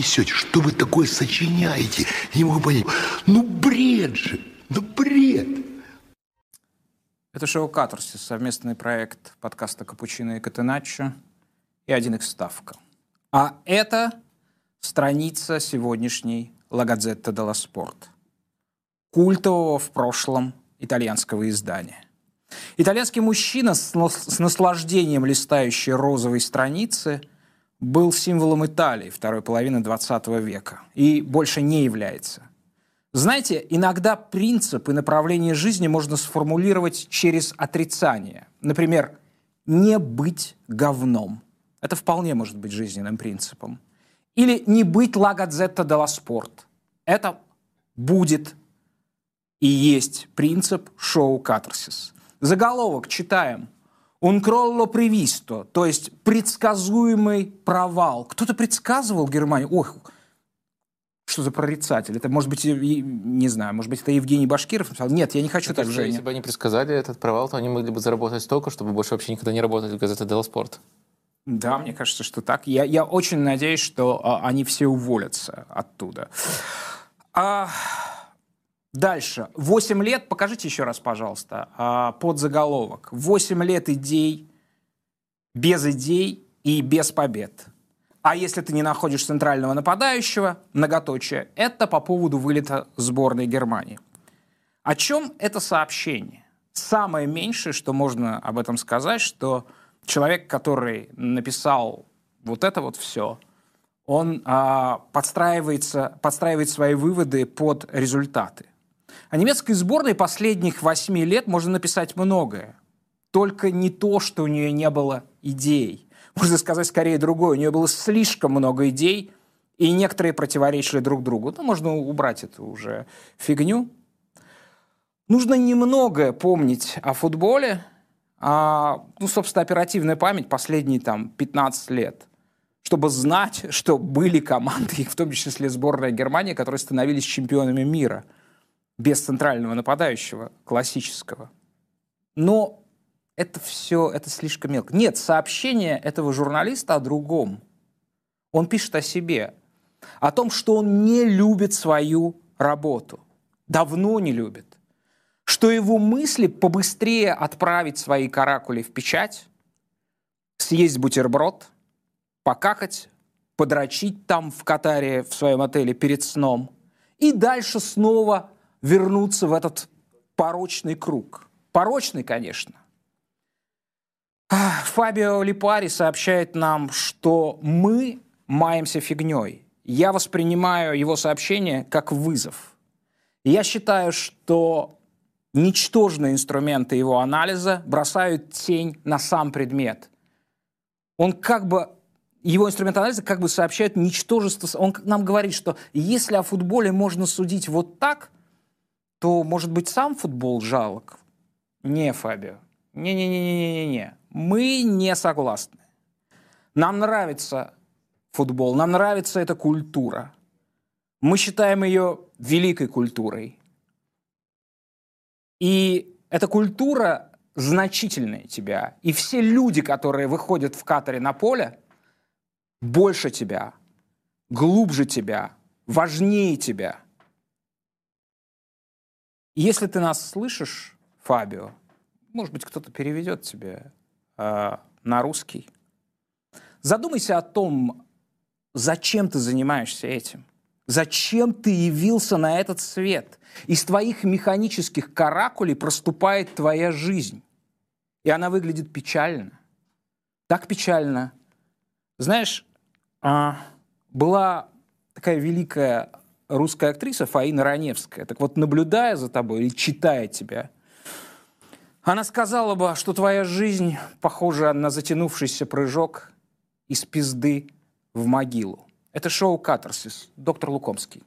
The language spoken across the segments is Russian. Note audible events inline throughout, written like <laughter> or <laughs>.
несете? Что вы такое сочиняете? Не могу понять. Ну бред же, ну бред. Это шоу «Катарсис», совместный проект подкаста «Капучино и Катеначчо» и «Один их ставка». А это страница сегодняшней «Ла Газетта делла Спорт», культового в прошлом итальянского издания. Итальянский мужчина, с нас- с наслаждением листающий розовые страницы, был символом Италии второй половины 20 века и больше не является. Знаете, иногда принцип и направление жизни можно сформулировать через отрицание. Например, не быть говном. Это вполне может быть жизненным принципом. Или не быть ла газетта делла спорт. Это будет и есть принцип шоу «Катарсис». Заголовок читаем. «Un crollo previsto», то есть предсказуемый провал. Кто-то предсказывал Германию? Ох, что за прорицатель? Это, может быть, и- не знаю, может быть, это Евгений Башкиров написал? Нет, я не хочу так, Если Женя. бы они предсказали этот провал, то они могли бы заработать столько, чтобы больше вообще никогда не работать в газете «Дело Спорт». Да, мне кажется, что так. Я, я очень надеюсь, что а, они все уволятся оттуда. А, дальше. Восемь лет, покажите еще раз, пожалуйста, а, под заголовок. Восемь лет идей, без идей и без побед. А если ты не находишь центрального нападающего, многоточие, это по поводу вылета сборной Германии. О чем это сообщение? Самое меньшее, что можно об этом сказать, что человек, который написал вот это вот все, он а, подстраивается, подстраивает свои выводы под результаты. О немецкой сборной последних восьми лет можно написать многое. Только не то, что у нее не было идей. Можно сказать скорее другое. У нее было слишком много идей, и некоторые противоречили друг другу. Ну, можно убрать эту уже фигню. Нужно немного помнить о футболе, а, ну, собственно, оперативная память последние там 15 лет, чтобы знать, что были команды, <laughs> в том числе сборная Германии, которые становились чемпионами мира без центрального нападающего, классического. Но это все, это слишком мелко. Нет, сообщение этого журналиста о другом. Он пишет о себе, о том, что он не любит свою работу, давно не любит что его мысли побыстрее отправить свои каракули в печать, съесть бутерброд, покакать, подрочить там в Катаре в своем отеле перед сном и дальше снова вернуться в этот порочный круг. Порочный, конечно. Фабио Липари сообщает нам, что мы маемся фигней. Я воспринимаю его сообщение как вызов. Я считаю, что ничтожные инструменты его анализа бросают тень на сам предмет. Он как бы его инструмент анализа как бы сообщает ничтожество. Он нам говорит, что если о футболе можно судить вот так, то, может быть, сам футбол жалок? Не, Фабио. Не-не-не-не-не-не. Мы не согласны. Нам нравится футбол, нам нравится эта культура. Мы считаем ее великой культурой. И эта культура значительнее тебя. И все люди, которые выходят в Катаре на поле, больше тебя, глубже тебя, важнее тебя. Если ты нас слышишь, Фабио, может быть, кто-то переведет тебе э, на русский, задумайся о том, зачем ты занимаешься этим. Зачем ты явился на этот свет? Из твоих механических каракулей проступает твоя жизнь. И она выглядит печально. Так печально. Знаешь, а, была такая великая русская актриса Фаина Раневская. Так вот, наблюдая за тобой или читая тебя, она сказала бы, что твоя жизнь похожа на затянувшийся прыжок из пизды в могилу. Это шоу «Катарсис». Доктор Лукомский.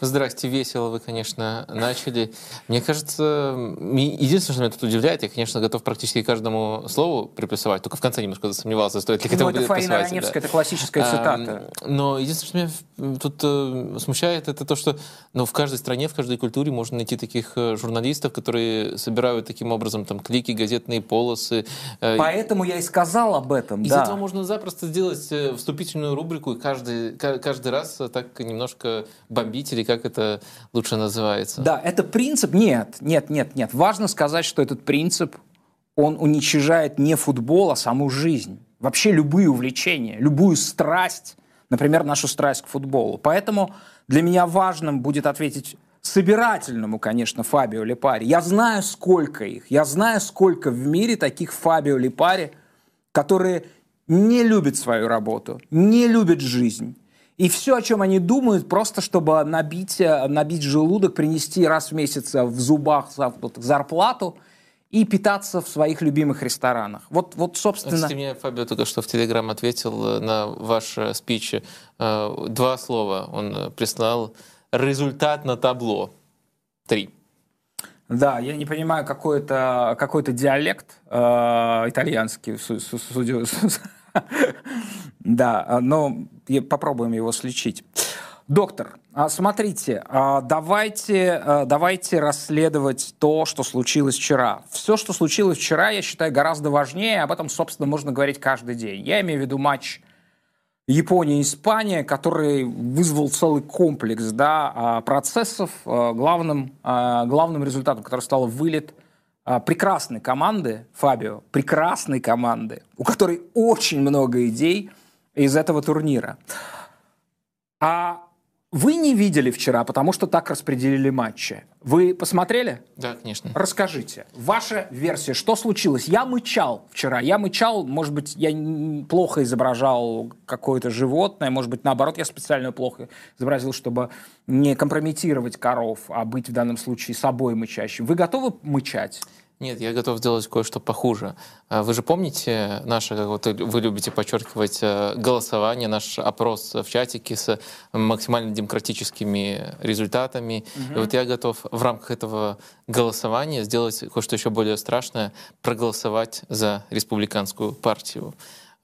Здрасте, весело вы, конечно, начали. Мне кажется, единственное, что меня тут удивляет, я, конечно, готов практически каждому слову приплюсовать, только в конце немножко засомневался, стоит ли к Ну, этому это Фаина Раневская, да. это классическая А, цитата. Но единственное, что меня тут э, смущает, это то, что ну, в каждой стране, в каждой культуре можно найти таких э, журналистов, которые собирают таким образом там клики, газетные полосы. э, Поэтому я и сказал об этом, из да. этого можно запросто сделать э, вступительную рубрику и каждый, ка- каждый раз так немножко бомбить, или как это лучше называется. Да, это принцип. Нет, нет, нет, нет. Важно сказать, что этот принцип, он уничижает не футбол, а саму жизнь. Вообще любые увлечения, любую страсть, например, нашу страсть к футболу. Поэтому для меня важным будет ответить собирательному, конечно, Фабио Лепари. Я знаю, сколько их. Я знаю, сколько в мире таких Фабио Лепари, которые не любят свою работу, не любят жизнь. И все, о чем они думают, просто чтобы набить, э, набить желудок, принести раз в месяц э, в зубах зарплату и питаться в своих любимых ресторанах. Вот, вот собственно... Кстати, мне Фабио только что в Телеграм ответил э, на ваш спич. Два слова он прислал. Результат на табло. Три. Да, я не понимаю, какой это какой диалект э, итальянский, су- су- судя- да, э, но попробуем его слечить. Доктор, а, смотрите, а, давайте, давайте расследовать то, что случилось вчера. Все, что случилось вчера, я считаю, гораздо важнее. Об этом, собственно, можно говорить каждый день. Я имею в виду матч Япония-Испания, который вызвал целый комплекс да, а, процессов, а, главным, а, главным результатом, который стал вылет а, прекрасной команды, Фабио, прекрасной команды, у которой очень много идей из этого турнира. А вы не видели вчера, потому что так распределили матчи. Вы посмотрели? Да, конечно. Расскажите, ваша версия, что случилось? Я мычал вчера, я мычал, может быть, я плохо изображал какое-то животное, может быть, наоборот, я специально плохо изобразил, чтобы не компрометировать коров, а быть в данном случае собой мычащим. Вы готовы мычать? Нет, я готов сделать кое-что похуже. А Вы же помните наше, как вот вы любите подчеркивать, э, голосование, наш опрос в чатике с максимально демократическими результатами. И вот я готов в рамках этого голосования сделать кое-что еще более страшное, проголосовать за республиканскую партию.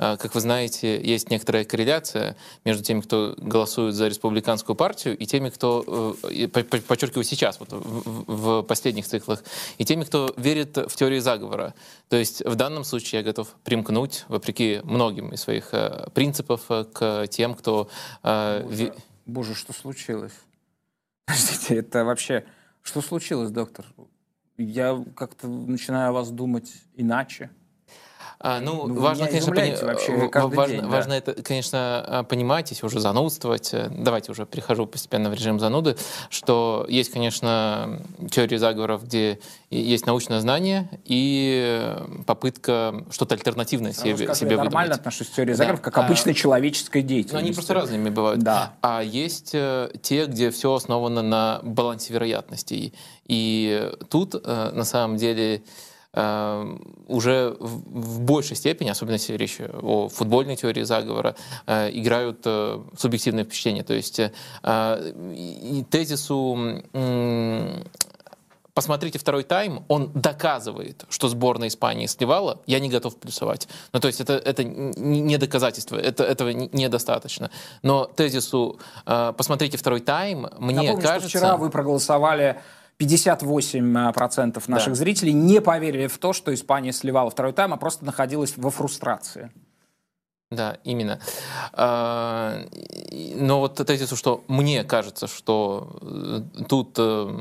А, Как вы знаете, есть некоторая корреляция между теми, кто голосует за республиканскую партию, и теми, кто, э, подчеркиваю сейчас, вот в, последних циклах, и теми, кто верит в теорию заговора. То есть в данном случае я готов примкнуть, вопреки многим из своих э, принципов, э, к тем, кто... ве- Боже, что случилось? <laughs> Подождите, это вообще... Что случилось, доктор? Я как-то начинаю о вас думать иначе. А, ну, Ну, важно, конечно, пони- вообще важно, день, да. важно это, конечно, а, понимать, если уже занудствовать. э, Давайте уже перехожу постепенно в режим зануды, что есть, конечно, теория заговоров, где есть научное знание и попытка что-то альтернативное Сразу себе, скажу, себе я выдумать. нормально отношусь к теории Да. заговоров, как А, обычной человеческой деятельности. Но они просто разными бывают. Да. А есть э, те, где все основано на балансе вероятностей. И тут, э, на самом деле, уже в, большей степени, особенно если речь о футбольной теории заговора, э, играют э, субъективные впечатления. То есть э, и тезису посмотрите второй тайм, он доказывает, что сборная Испании сливала, я не готов плюсовать. Ну, то есть это, это не доказательство, это, этого не- недостаточно. Но тезису э, посмотрите второй тайм, мне Напомню, кажется... что вчера вы проголосовали 58% наших Да. зрителей не поверили в то, что Испания сливала второй тайм, а просто находилась во фрустрации. Да, именно. А, Но вот тезису, что мне кажется, что э, тут э,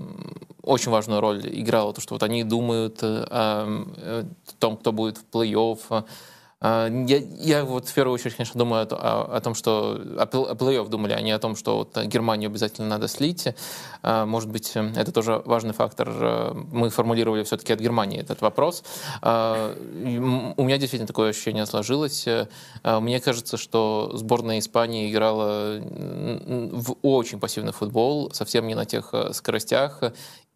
очень важную роль играло то, что вот они думают э, о э, том, кто будет в плей-офф. А, Я, я вот в первую очередь, конечно, думаю о, о- том, что о, о плей-офф думали, а не о том, что вот Германию обязательно надо слить. А, Может быть, э, это тоже важный фактор. Э, Мы формулировали все-таки от Германии этот вопрос. А, У меня действительно такое ощущение сложилось. Э, Мне кажется, что сборная Испании играла в очень пассивный футбол, совсем не на тех э, скоростях.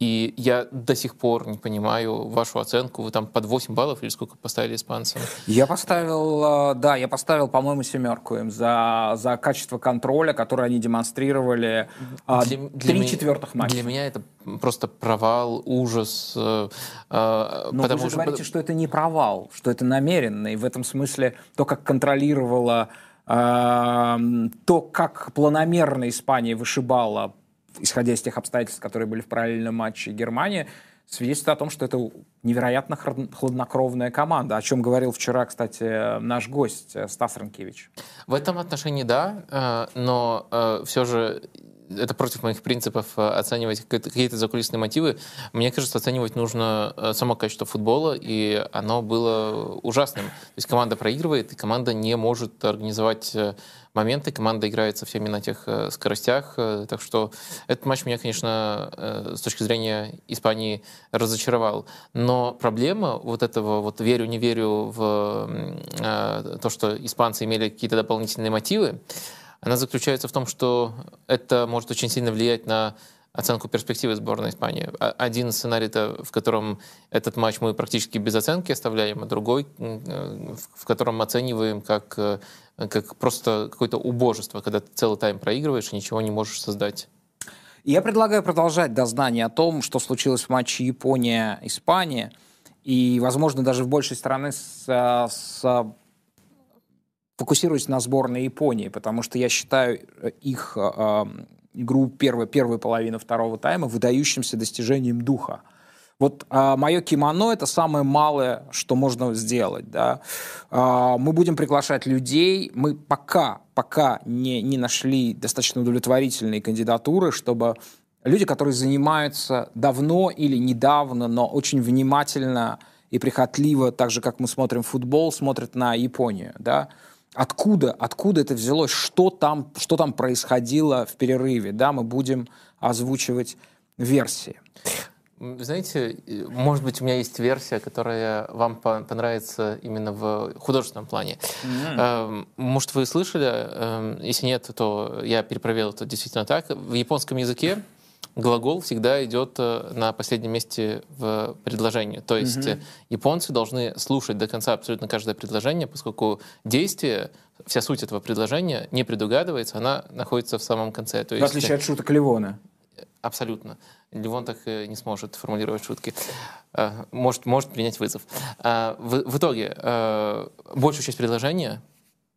И я до сих пор не понимаю вашу оценку. Вы там под 8 баллов или сколько поставили испанцам? Я поставил, э, да, я поставил, по-моему, семерку им за, за качество контроля, которое они демонстрировали а, для, для четвертых матча. Для меня это просто провал, ужас. Э, э, Но потому вы же что... говорите, что это не провал, что это намеренно. И в этом смысле то, как контролировала то, как планомерно Испания вышибала исходя из тех обстоятельств, которые были в параллельном матче Германии, свидетельствует о том, что это невероятно хладнокровная команда, о чем говорил вчера, кстати, наш гость э, Стас Ранкевич. В этом отношении да, э, но э, все же это против моих принципов оценивать какие-то закулисные мотивы. Мне кажется, оценивать нужно само качество футбола, и оно было ужасным. То есть команда проигрывает, и команда не может организовать моменты, команда играет со всеми на тех скоростях, так что этот матч меня, конечно, с точки зрения Испании разочаровал. Но проблема вот этого вот верю-не верю в то, что испанцы имели какие-то дополнительные мотивы, она заключается в том, что это может очень сильно влиять на оценку перспективы сборной Испании. Один сценарий, в котором этот матч мы практически без оценки оставляем, а другой, э, в котором оцениваем как, э, как просто какое-то убожество, когда ты целый тайм проигрываешь и ничего не можешь создать. Я предлагаю продолжать дознание о том, что случилось в матче Япония-Испания, и, возможно, даже в большей стороны с, с фокусируюсь на сборной Японии, потому что я считаю э, их э, игру первой, первой половины второго тайма выдающимся достижением духа. Вот а, мое кимоно это самое малое, что можно сделать. Да? А, мы будем приглашать людей. Мы пока, пока не, не нашли достаточно удовлетворительные кандидатуры, чтобы люди, которые занимаются давно или недавно, но очень внимательно и прихотливо, так же, как мы смотрим футбол, смотрят на Японию. Да? Откуда, откуда это взялось, что там, что там происходило в перерыве, да, мы будем озвучивать версии. Знаете, может быть, у меня есть версия, которая вам понравится именно в художественном плане. Mm-hmm. Может, вы слышали? Эм, если нет, то я перепроверил, это действительно так. В японском языке глагол всегда идет э, на последнем месте в предложении. То есть угу. японцы должны слушать до конца абсолютно каждое предложение, поскольку действие, вся суть этого предложения не предугадывается, она находится в самом конце. То есть, в отличие от шуток Ливона. Абсолютно. Ливон так не сможет формулировать шутки. Может, может принять вызов. В, в итоге, большую часть предложения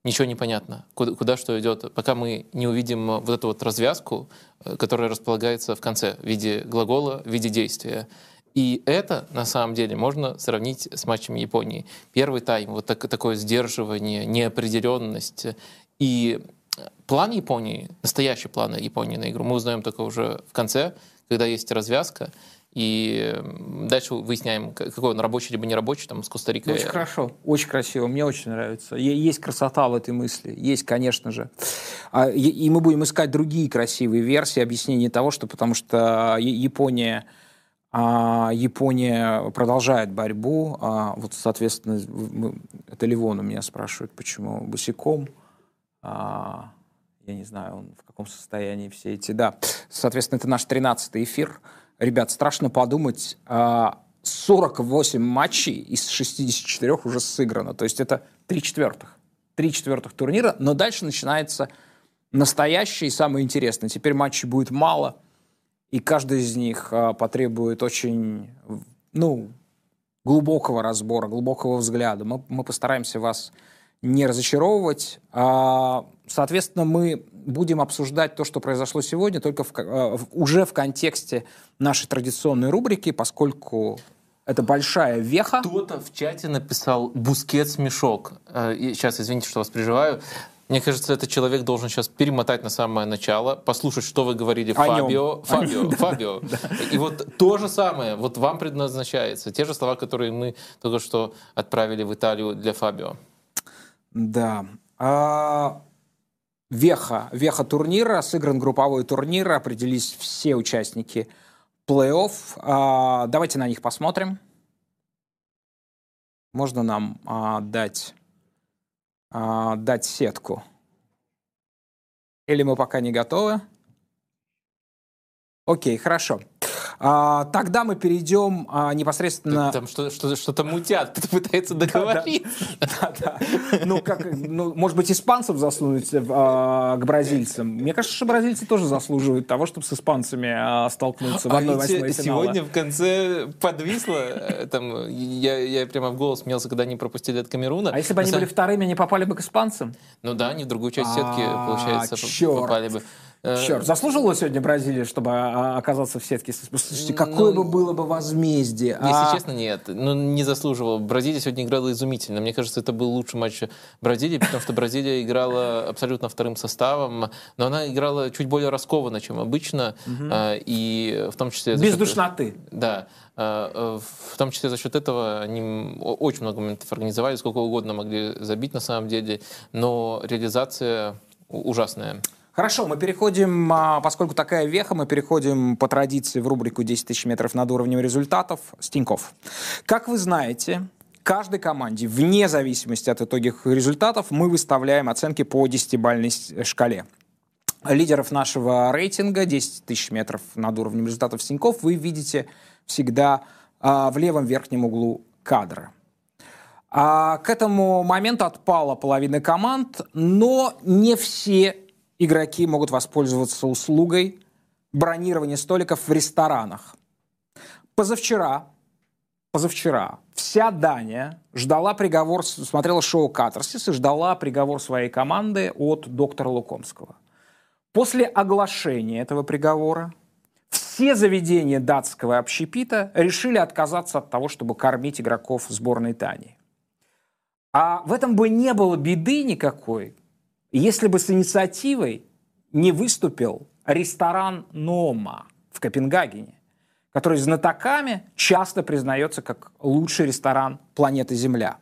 ничего не понятно, куда, куда что идет, пока мы не увидим вот эту вот развязку, э, которая располагается в конце в виде глагола, в виде действия. И это, на самом деле, можно сравнить с матчем Японии. Первый тайм, вот так, такое сдерживание, неопределенность. И план Японии, настоящий план Японии на игру, мы узнаем только уже в конце, когда есть развязка. И дальше выясняем, какой он рабочий либо не рабочий, там, с Коста-Рикой. Очень хорошо, очень красиво, мне очень нравится. Есть красота в этой мысли, есть, конечно же. А, и мы будем искать другие красивые версии, объяснения того, что потому что Япония а, Япония продолжает борьбу. А, вот, соответственно, это Ливон у меня спрашивает, почему босиком. Я не знаю, он в каком состоянии все эти... Да, соответственно, это наш 13-й эфир. Ребят, страшно подумать, 48 а, матчей из 64 уже сыграно. То есть это 3 четвертых. 3 четвертых турнира, но дальше начинается настоящее и самое интересное. Теперь матчей будет мало, и каждый из них а, потребует очень, ну, глубокого разбора, глубокого взгляда. Мы, мы постараемся вас не разочаровывать. А, соответственно, мы будем обсуждать то, что произошло сегодня, только в, э, уже в контексте нашей традиционной рубрики, поскольку это большая веха. Кто-то в чате написал «Бускет мешок». Сейчас, извините, что вас приживаю. Мне кажется, этот человек должен сейчас перемотать на самое начало, послушать, что вы говорили Фабио, <laughs> Фабио, Фабио. И вот то же самое, вот вам предназначается. Те же слова, которые мы только что отправили в Италию для Фабио. Да. А, веха, веха турнира, сыгран групповой турнир, определились все участники плей-офф. А, давайте на них посмотрим. Можно нам а, дать, а, дать сетку? Или мы пока не готовы? Окей, хорошо. А, тогда мы перейдем а, непосредственно... Там что, что, что-то мутят, пытается договориться. Да, да. Ну, как, ну, может быть, испанцев засунуть а, к бразильцам. Мне кажется, что бразильцы тоже заслуживают того, чтобы с испанцами столкнуться в 1-8 ведь финала. сегодня в конце подвисло. э, Там, я, я прямо в голос смеялся, когда они пропустили от Камеруна. А если бы они были вторыми, они попали бы к испанцам? Ну да, они в другую часть сетки, получается, попали бы. Э, Черт, заслуживала сегодня Бразилия, чтобы а, оказаться в сетке? Слушайте, какое Ну, бы было бы возмездие. Если а? честно, нет. Ну, не заслуживал. Бразилия сегодня играла изумительно. Мне кажется, это был лучший матч Бразилии, потому что Бразилия играла абсолютно вторым составом, но она играла чуть более раскованно, чем обычно, э, и в том числе... Без счет- душноты. Да. В том числе за счет этого они очень много моментов организовали, сколько угодно могли забить на самом деле, но реализация ужасная. Хорошо, мы переходим, а, поскольку такая веха, мы переходим по традиции в рубрику «10 тысяч метров над уровнем результатов» с Тинькофф. Как вы знаете, каждой команде, вне зависимости от итоговых результатов, мы выставляем оценки по 10-бальной с- шкале. Лидеров нашего рейтинга 10 тысяч метров над уровнем результатов с Тинькофф вы видите всегда а, в левом верхнем углу кадра. А к этому моменту отпала половина команд, но не все игроки могут воспользоваться услугой бронирования столиков в ресторанах. Позавчера, позавчера вся Дания ждала приговор, смотрела шоу «Катарсис» и ждала приговор своей команды от доктора Лукомского. После оглашения этого приговора все заведения датского общепита решили отказаться от того, чтобы кормить игроков сборной Дании. А в этом бы не было беды никакой, если бы с инициативой не выступил ресторан Нома в Копенгагене, который знатоками часто признается как лучший ресторан планеты Земля.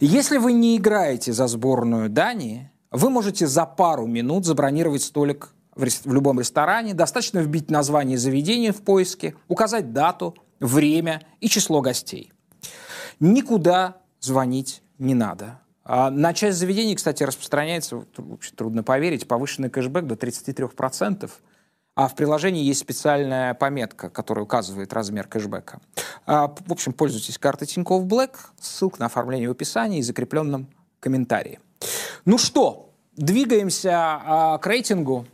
Если вы не играете за сборную Дании, вы можете за пару минут забронировать столик в, рес- в любом ресторане, достаточно вбить название заведения в поиске, указать дату, время и число гостей. Никуда звонить не надо. А на часть заведений, кстати, распространяется, вообще трудно поверить, повышенный кэшбэк до 33%. А в приложении есть специальная пометка, которая указывает размер кэшбэка. А, В общем, пользуйтесь картой Тинькофф Black. Ссылка на оформление в описании и закрепленном комментарии. Ну что, двигаемся а, к рейтингу.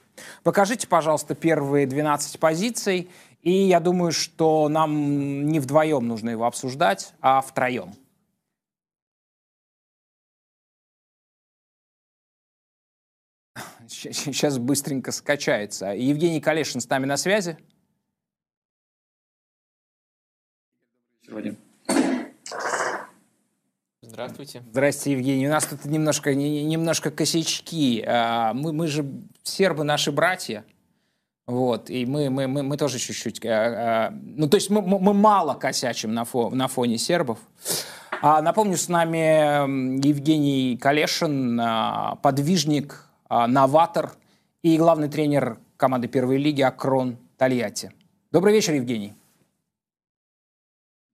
Покажите, пожалуйста, первые 12 позиций. И я думаю, что нам не вдвоем нужно его обсуждать, а втроем. Сейчас быстренько скачается. Евгений Калешин с нами на связи. Здравствуйте. Здрасте, Евгений. У нас тут немножко, не- не- немножко косячки. А, Мы, мы же сербы, наши братья. Вот, и мы, мы, мы, мы тоже чуть-чуть... а, а, ну, то есть мы, мы мало косячим на, фо- на фоне сербов. А, напомню, с нами Евгений Калешин, подвижник, новатор и главный тренер команды первой лиги «Акрон Тольятти». Добрый вечер, Евгений.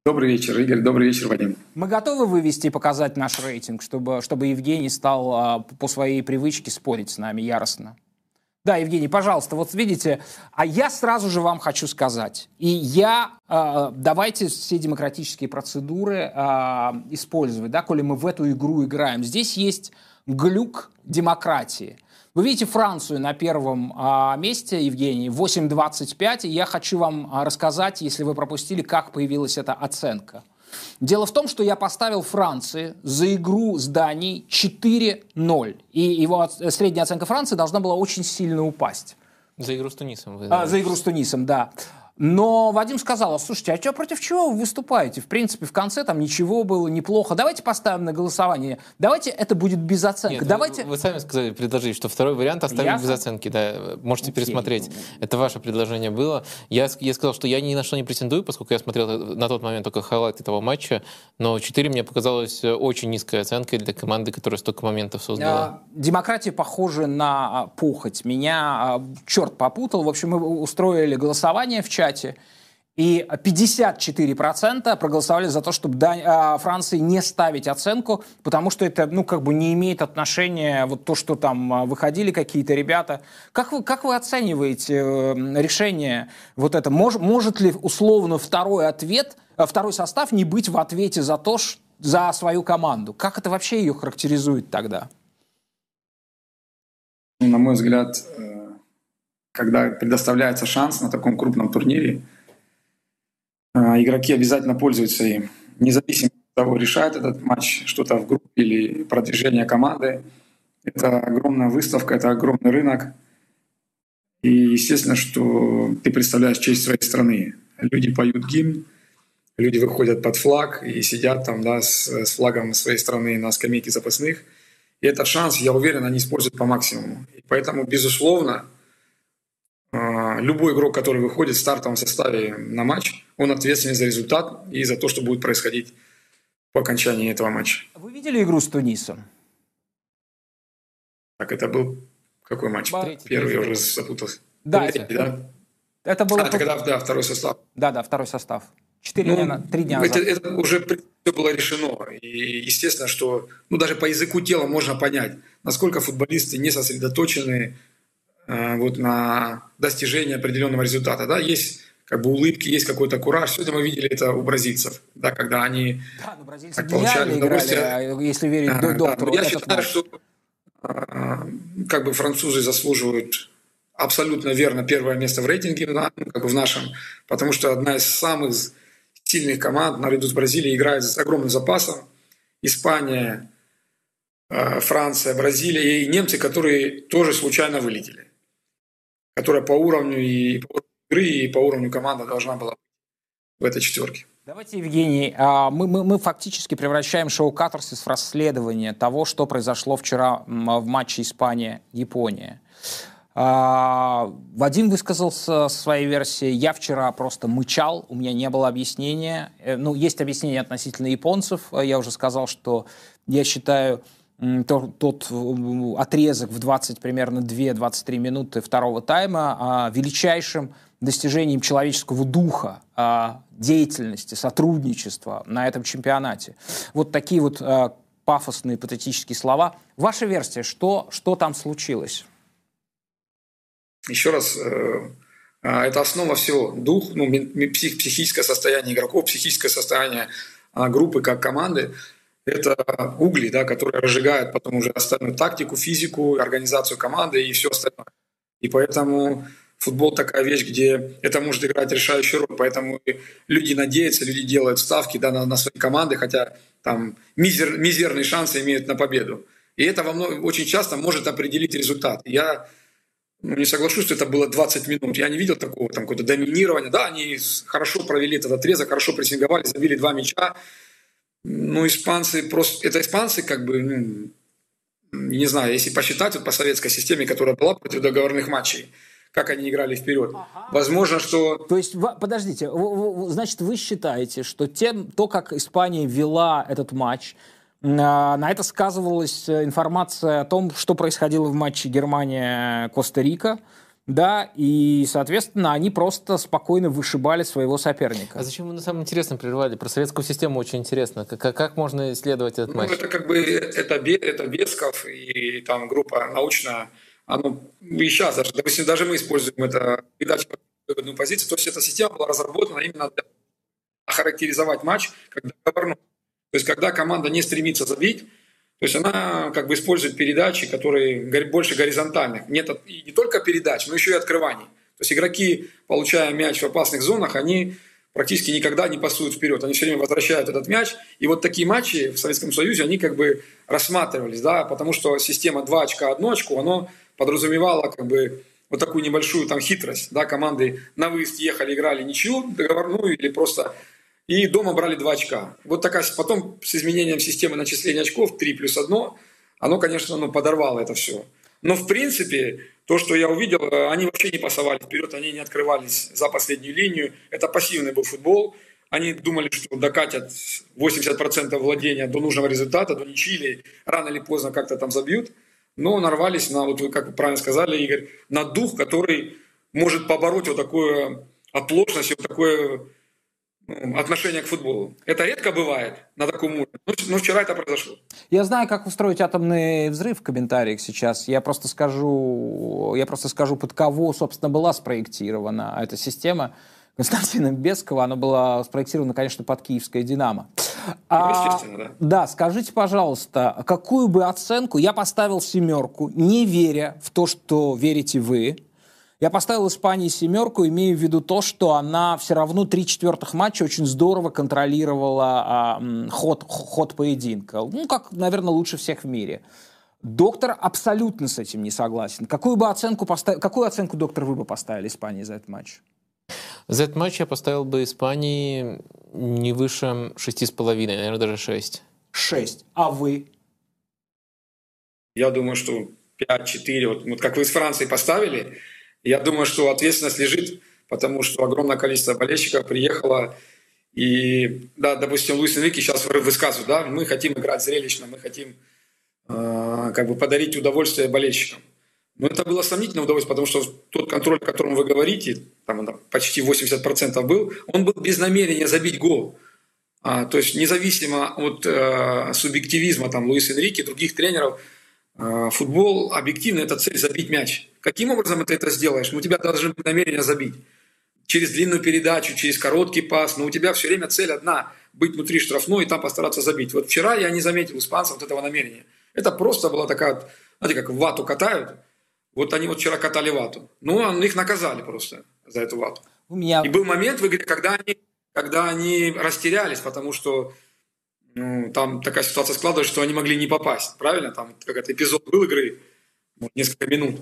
Добрый вечер, Игорь. Добрый вечер, Вадим. Мы готовы вывести и показать наш рейтинг, чтобы, чтобы Евгений стал а, по своей привычке спорить с нами яростно. Да, Евгений, пожалуйста, вот видите, а я сразу же вам хочу сказать, и я, а, давайте все демократические процедуры а, использовать, да, коли мы в эту игру играем. Здесь есть глюк демократии. Вы видите Францию на первом а, месте, Евгений, 8.25, и я хочу вам а, рассказать, если вы пропустили, как появилась эта оценка. Дело в том, что я поставил Франции за игру с Данией 4-0. И его оц- средняя оценка Франции должна была очень сильно упасть. За игру с Тунисом. Вы А, за игру с Тунисом, да. Но Вадим сказал, «А слушайте, а что, против чего вы выступаете? В принципе, в конце там ничего было, неплохо. Давайте поставим на голосование. Давайте это будет без оценки. Нет, вы- Давайте... вы, сами сказали, предложили, что второй вариант оставить Ясно. без оценки. Да, можете Окей. пересмотреть. Это ваше предложение было. Я, я сказал, что я ни на что не претендую, поскольку я смотрел на тот момент только highlight этого матча. Но 4 мне показалось э, очень низкой оценкой для команды, которая столько моментов создала. А, Демократия похожа на а, похоть. Меня черт попутал. В общем, мы устроили голосование в чате. И 54% проголосовали за то, чтобы а, Франции не ставить оценку, потому что это, ну, как бы не имеет отношения вот то, что там а, выходили какие-то ребята. Как вы, как вы оцениваете э, решение вот это? Мож, может ли условно второй ответ, э, второй состав не быть в ответе за то, за свою команду? Как это вообще ее характеризует тогда? На мой взгляд, э, когда предоставляется шанс на таком крупном турнире, а, игроки обязательно пользуются им. Независимо от того, решает этот матч что-то в группе или продвижение команды. Это огромная выставка, это огромный рынок. И естественно, что ты представляешь честь своей страны. Люди поют гимн, люди выходят под флаг и сидят там да, с, с флагом своей страны на скамейке запасных. И этот шанс, я уверен, они используют по максимуму. И поэтому, безусловно, любой игрок, который выходит в стартовом составе на матч, он ответственен за результат и за то, что будет происходить по окончании этого матча. Вы видели игру с Тунисом? Так, это был какой матч? Третий, Первый, третий. я уже запутался. Да, Третий, да? Это было... А, это когда, да, второй состав. Да, да, второй состав. Четыре ну, дня, три дня назад. Это, это уже все было решено. И естественно, что ну, даже по языку тела можно понять, насколько футболисты не сосредоточены вот на достижение определенного результата. Да? Есть как бы улыбки, есть какой-то кураж. Сегодня мы видели это у бразильцев, да, когда они да, но бразильцы так, получали удовольствие. Играли, если верить а, доктору. Да, я считаю, матч. что а, как бы французы заслуживают абсолютно верно первое место в рейтинге, да, как бы в нашем, потому что одна из самых сильных команд наряду с Бразилией играет с огромным запасом. Испания, э, Франция, Бразилия и немцы, которые тоже случайно вылетели которая по уровню и по уровню игры, и по уровню команды должна была быть в этой четверке. Давайте, Евгений, а, мы, мы, мы фактически превращаем шоу «Катарсис» в расследование того, что произошло вчера в матче Испания-Япония. А, Вадим высказался своей версией. Я вчера просто мычал, у меня не было объяснения. Э, ну, есть объяснение относительно японцев. Я уже сказал, что я считаю тот, тот э, отрезок в 20 примерно 2-23 минуты второго тайма а, величайшим достижением человеческого духа, а, деятельности, сотрудничества на этом чемпионате. Вот такие вот а, пафосные, патетические слова. Ваша версия, что, что там случилось? Еще раз, э, это основа всего. Дух, ну, псих, психическое состояние игроков, психическое состояние группы как команды – это угли, да, которые разжигают потом уже остальную тактику, физику, организацию команды и все остальное. И поэтому футбол такая вещь, где это может играть решающую роль. Поэтому люди надеются, люди делают ставки да, на, на свои команды, хотя там мизер, мизерные шансы имеют на победу. И это во много, очень часто может определить результат. Я ну, не соглашусь, что это было 20 минут. Я не видел такого там какого-то доминирования. Да, они хорошо провели этот отрезок, хорошо прессинговали, забили два мяча. Ну, испанцы просто... Это испанцы как бы, ну, не знаю, если посчитать вот по советской системе, которая была против договорных матчей, как они играли вперед. Ага. Возможно, что... То есть, подождите, значит, вы считаете, что тем, то, как Испания вела этот матч, на это сказывалась информация о том, что происходило в матче Германия-Коста-Рика, да, и, соответственно, они просто спокойно вышибали своего соперника. А зачем вы на самом интересно прервали? Про советскую систему очень интересно. Как, как можно исследовать этот ну, матч? Это как бы это, это Бесков и там группа научная. Оно, и сейчас даже, допустим, даже мы используем это передачу выгодную позицию. То есть эта система была разработана именно для охарактеризовать матч как договорной. То есть когда команда не стремится забить, то есть она как бы использует передачи, которые больше горизонтальных. Нет и не только передач, но еще и открываний. То есть игроки, получая мяч в опасных зонах, они практически никогда не пасуют вперед. Они все время возвращают этот мяч. И вот такие матчи в Советском Союзе, они как бы рассматривались, да, потому что система 2 очка, 1 очко, оно подразумевало как бы вот такую небольшую там хитрость, да, команды на выезд ехали, играли ничью договорную или просто и дома брали 2 очка. Вот такая, потом с изменением системы начисления очков 3 плюс 1, оно, конечно, ну, подорвало это все. Но, в принципе, то, что я увидел, э, они вообще не пасовали вперед, они не открывались за последнюю линию. Это пассивный был футбол. Они думали, что докатят 80% владения до нужного результата, до ничьи, рано или поздно как-то там забьют. Но нарвались на, вот вы как вы правильно сказали, Игорь, на дух, который может побороть вот такое оплошность вот такое отношение к футболу. Это редко бывает на таком уровне, но, вчера это произошло. Я знаю, как устроить атомный взрыв в комментариях сейчас. Я просто скажу, я просто скажу, под кого, собственно, была спроектирована эта система. Константином Бескова. Она была спроектирована, конечно, под киевское «Динамо». А, да. Да, скажите, пожалуйста, какую бы оценку я поставил семерку, не веря в то, что верите вы, я поставил Испании семерку, имея в виду то, что она все равно три четвертых матча очень здорово контролировала а, ход, ход поединка. Ну, как, наверное, лучше всех в мире. Доктор абсолютно с этим не согласен. Какую бы оценку поставил, какую оценку доктор вы бы поставили Испании за этот матч? За этот матч я поставил бы Испании не выше шести с половиной, наверное, даже шесть. Шесть. А вы? Я думаю, что 5-4, вот, вот как вы с Францией поставили, я думаю, что ответственность лежит, потому что огромное количество болельщиков приехало. И, да, допустим, Луис Энрике сейчас высказывает, да, мы хотим играть зрелищно, мы хотим э, как бы подарить удовольствие болельщикам. Но это было сомнительное удовольствие, потому что тот контроль, о котором вы говорите, там почти 80% был, он был без намерения забить гол. А, то есть независимо от э, субъективизма там, Луис Энрике, других тренеров, э, футбол объективно – это цель забить мяч. Каким образом ты это сделаешь? Ну, у тебя должны быть намерения забить. Через длинную передачу, через короткий пас. Но у тебя все время цель одна – быть внутри штрафной и там постараться забить. Вот вчера я не заметил испанцев вот этого намерения. Это просто была такая, знаете, как вату катают. Вот они вот вчера катали вату. Ну, их наказали просто за эту вату. У меня... И был момент в игре, когда они, когда они растерялись, потому что ну, там такая ситуация складывалась, что они могли не попасть. Правильно? Там какой-то эпизод был игры, несколько минут.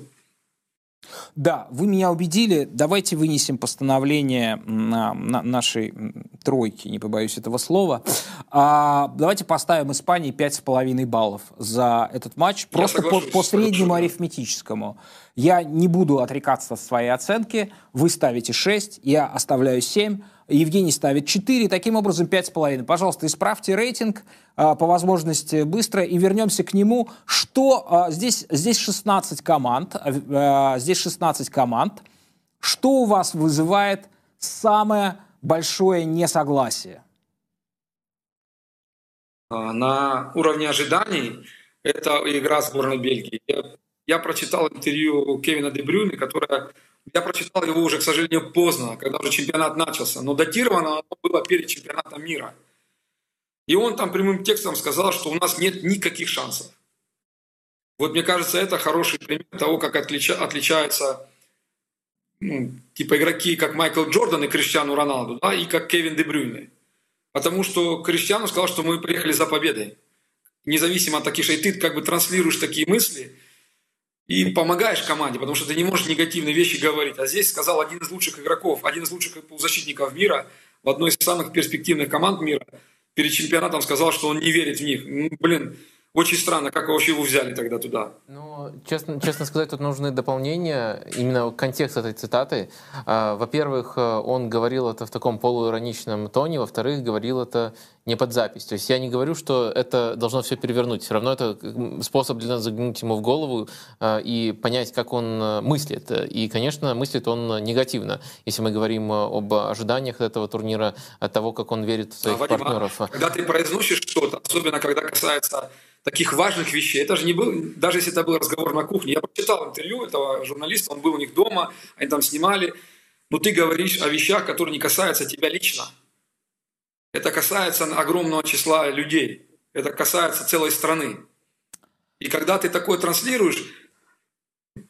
Да, вы меня убедили. Давайте вынесем постановление на, на нашей тройки, не побоюсь этого слова. А, давайте поставим Испании 5,5 баллов за этот матч. Просто по, по среднему арифметическому. Я не буду отрекаться от своей оценки. Вы ставите 6, я оставляю 7. Евгений ставит 4, таким образом 5,5. Пожалуйста, исправьте рейтинг а, по возможности быстро и вернемся к нему. Что а, здесь, здесь 16 команд, а, здесь 16 команд. Что у вас вызывает самое большое несогласие? На уровне ожиданий это игра сборной Бельгии. Я, я прочитал интервью Кевина Дебрюни, которое я прочитал его уже, к сожалению, поздно, когда уже чемпионат начался, но датировано оно было перед чемпионатом мира. И он там прямым текстом сказал, что у нас нет никаких шансов. Вот мне кажется, это хороший пример того, как отлича, отличаются ну, типа игроки, как Майкл Джордан и Криштиану Роналду, да, и как Кевин Де Брюйне. Потому что Криштиану сказал, что мы приехали за победой. Независимо от таких, и ты как бы транслируешь такие мысли – и помогаешь команде, потому что ты не можешь негативные вещи говорить. А здесь сказал один из лучших игроков, один из лучших полузащитников мира в одной из самых перспективных команд мира перед чемпионатом сказал, что он не верит в них. Ну, блин, очень странно, как вообще его взяли тогда туда. Ну, честно, честно сказать, тут нужны дополнения, именно контекст этой цитаты. А, во-первых, э, он говорил это в таком полуироничном тоне, во-вторых, говорил это не под запись. То есть я не говорю, что это должно все перевернуть. Все равно это способ для нас заглянуть ему в голову э, и понять, как он э, мыслит. И, конечно, мыслит он негативно, если мы говорим об ожиданиях этого турнира, от того, как он верит в своих а, Вадим, партнеров. Когда ты произносишь что-то, особенно когда касается таких важных вещей. Это же не был, даже если это был разговор на кухне. Я прочитал интервью этого журналиста, он был у них дома, они там снимали. Но ты говоришь о вещах, которые не касаются тебя лично. Это касается огромного числа людей. Это касается целой страны. И когда ты такое транслируешь,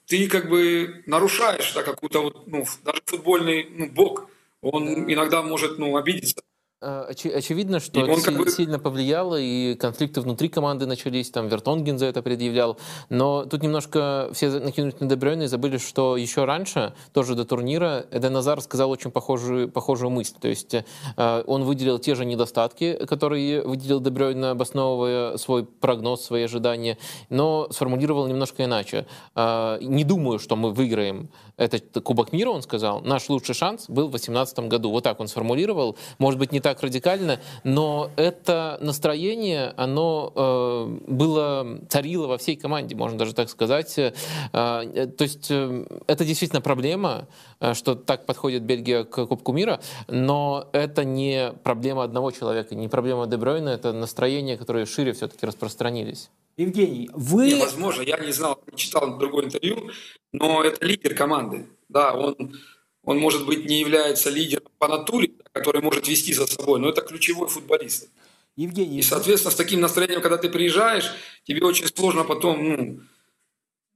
ты как бы нарушаешь да, какую-то вот, ну, даже футбольный ну, бог, он иногда может ну, обидеться. Э, оч- очевидно, что это как бы... сильно повлияло, и конфликты внутри команды начались, там Вертонген за это предъявлял. Но тут немножко все накинулись на Дебрёйна и забыли, что еще раньше, тоже до турнира, Эден Назар сказал очень похожую, похожую мысль. То есть э, он выделил те же недостатки, которые выделил Дебрёйн, обосновывая свой прогноз, свои ожидания, но сформулировал немножко иначе. Э, не думаю, что мы выиграем этот Кубок мира, он сказал. Наш лучший шанс был в 2018 году. Вот так он сформулировал. Может быть, не так радикально, но это настроение, оно э, было, царило во всей команде, можно даже так сказать. Э, то есть э, это действительно проблема, э, что так подходит Бельгия к Кубку мира, но это не проблема одного человека, не проблема Дебройна, это настроение, которое шире все-таки распространились. Евгений, вы... Невозможно, я не знал, не читал другое интервью, но это лидер команды. Да, он, он, может быть, не является лидером по натуре, который может вести за собой, но это ключевой футболист. Евгений, и, соответственно, с таким настроением, когда ты приезжаешь, тебе очень сложно потом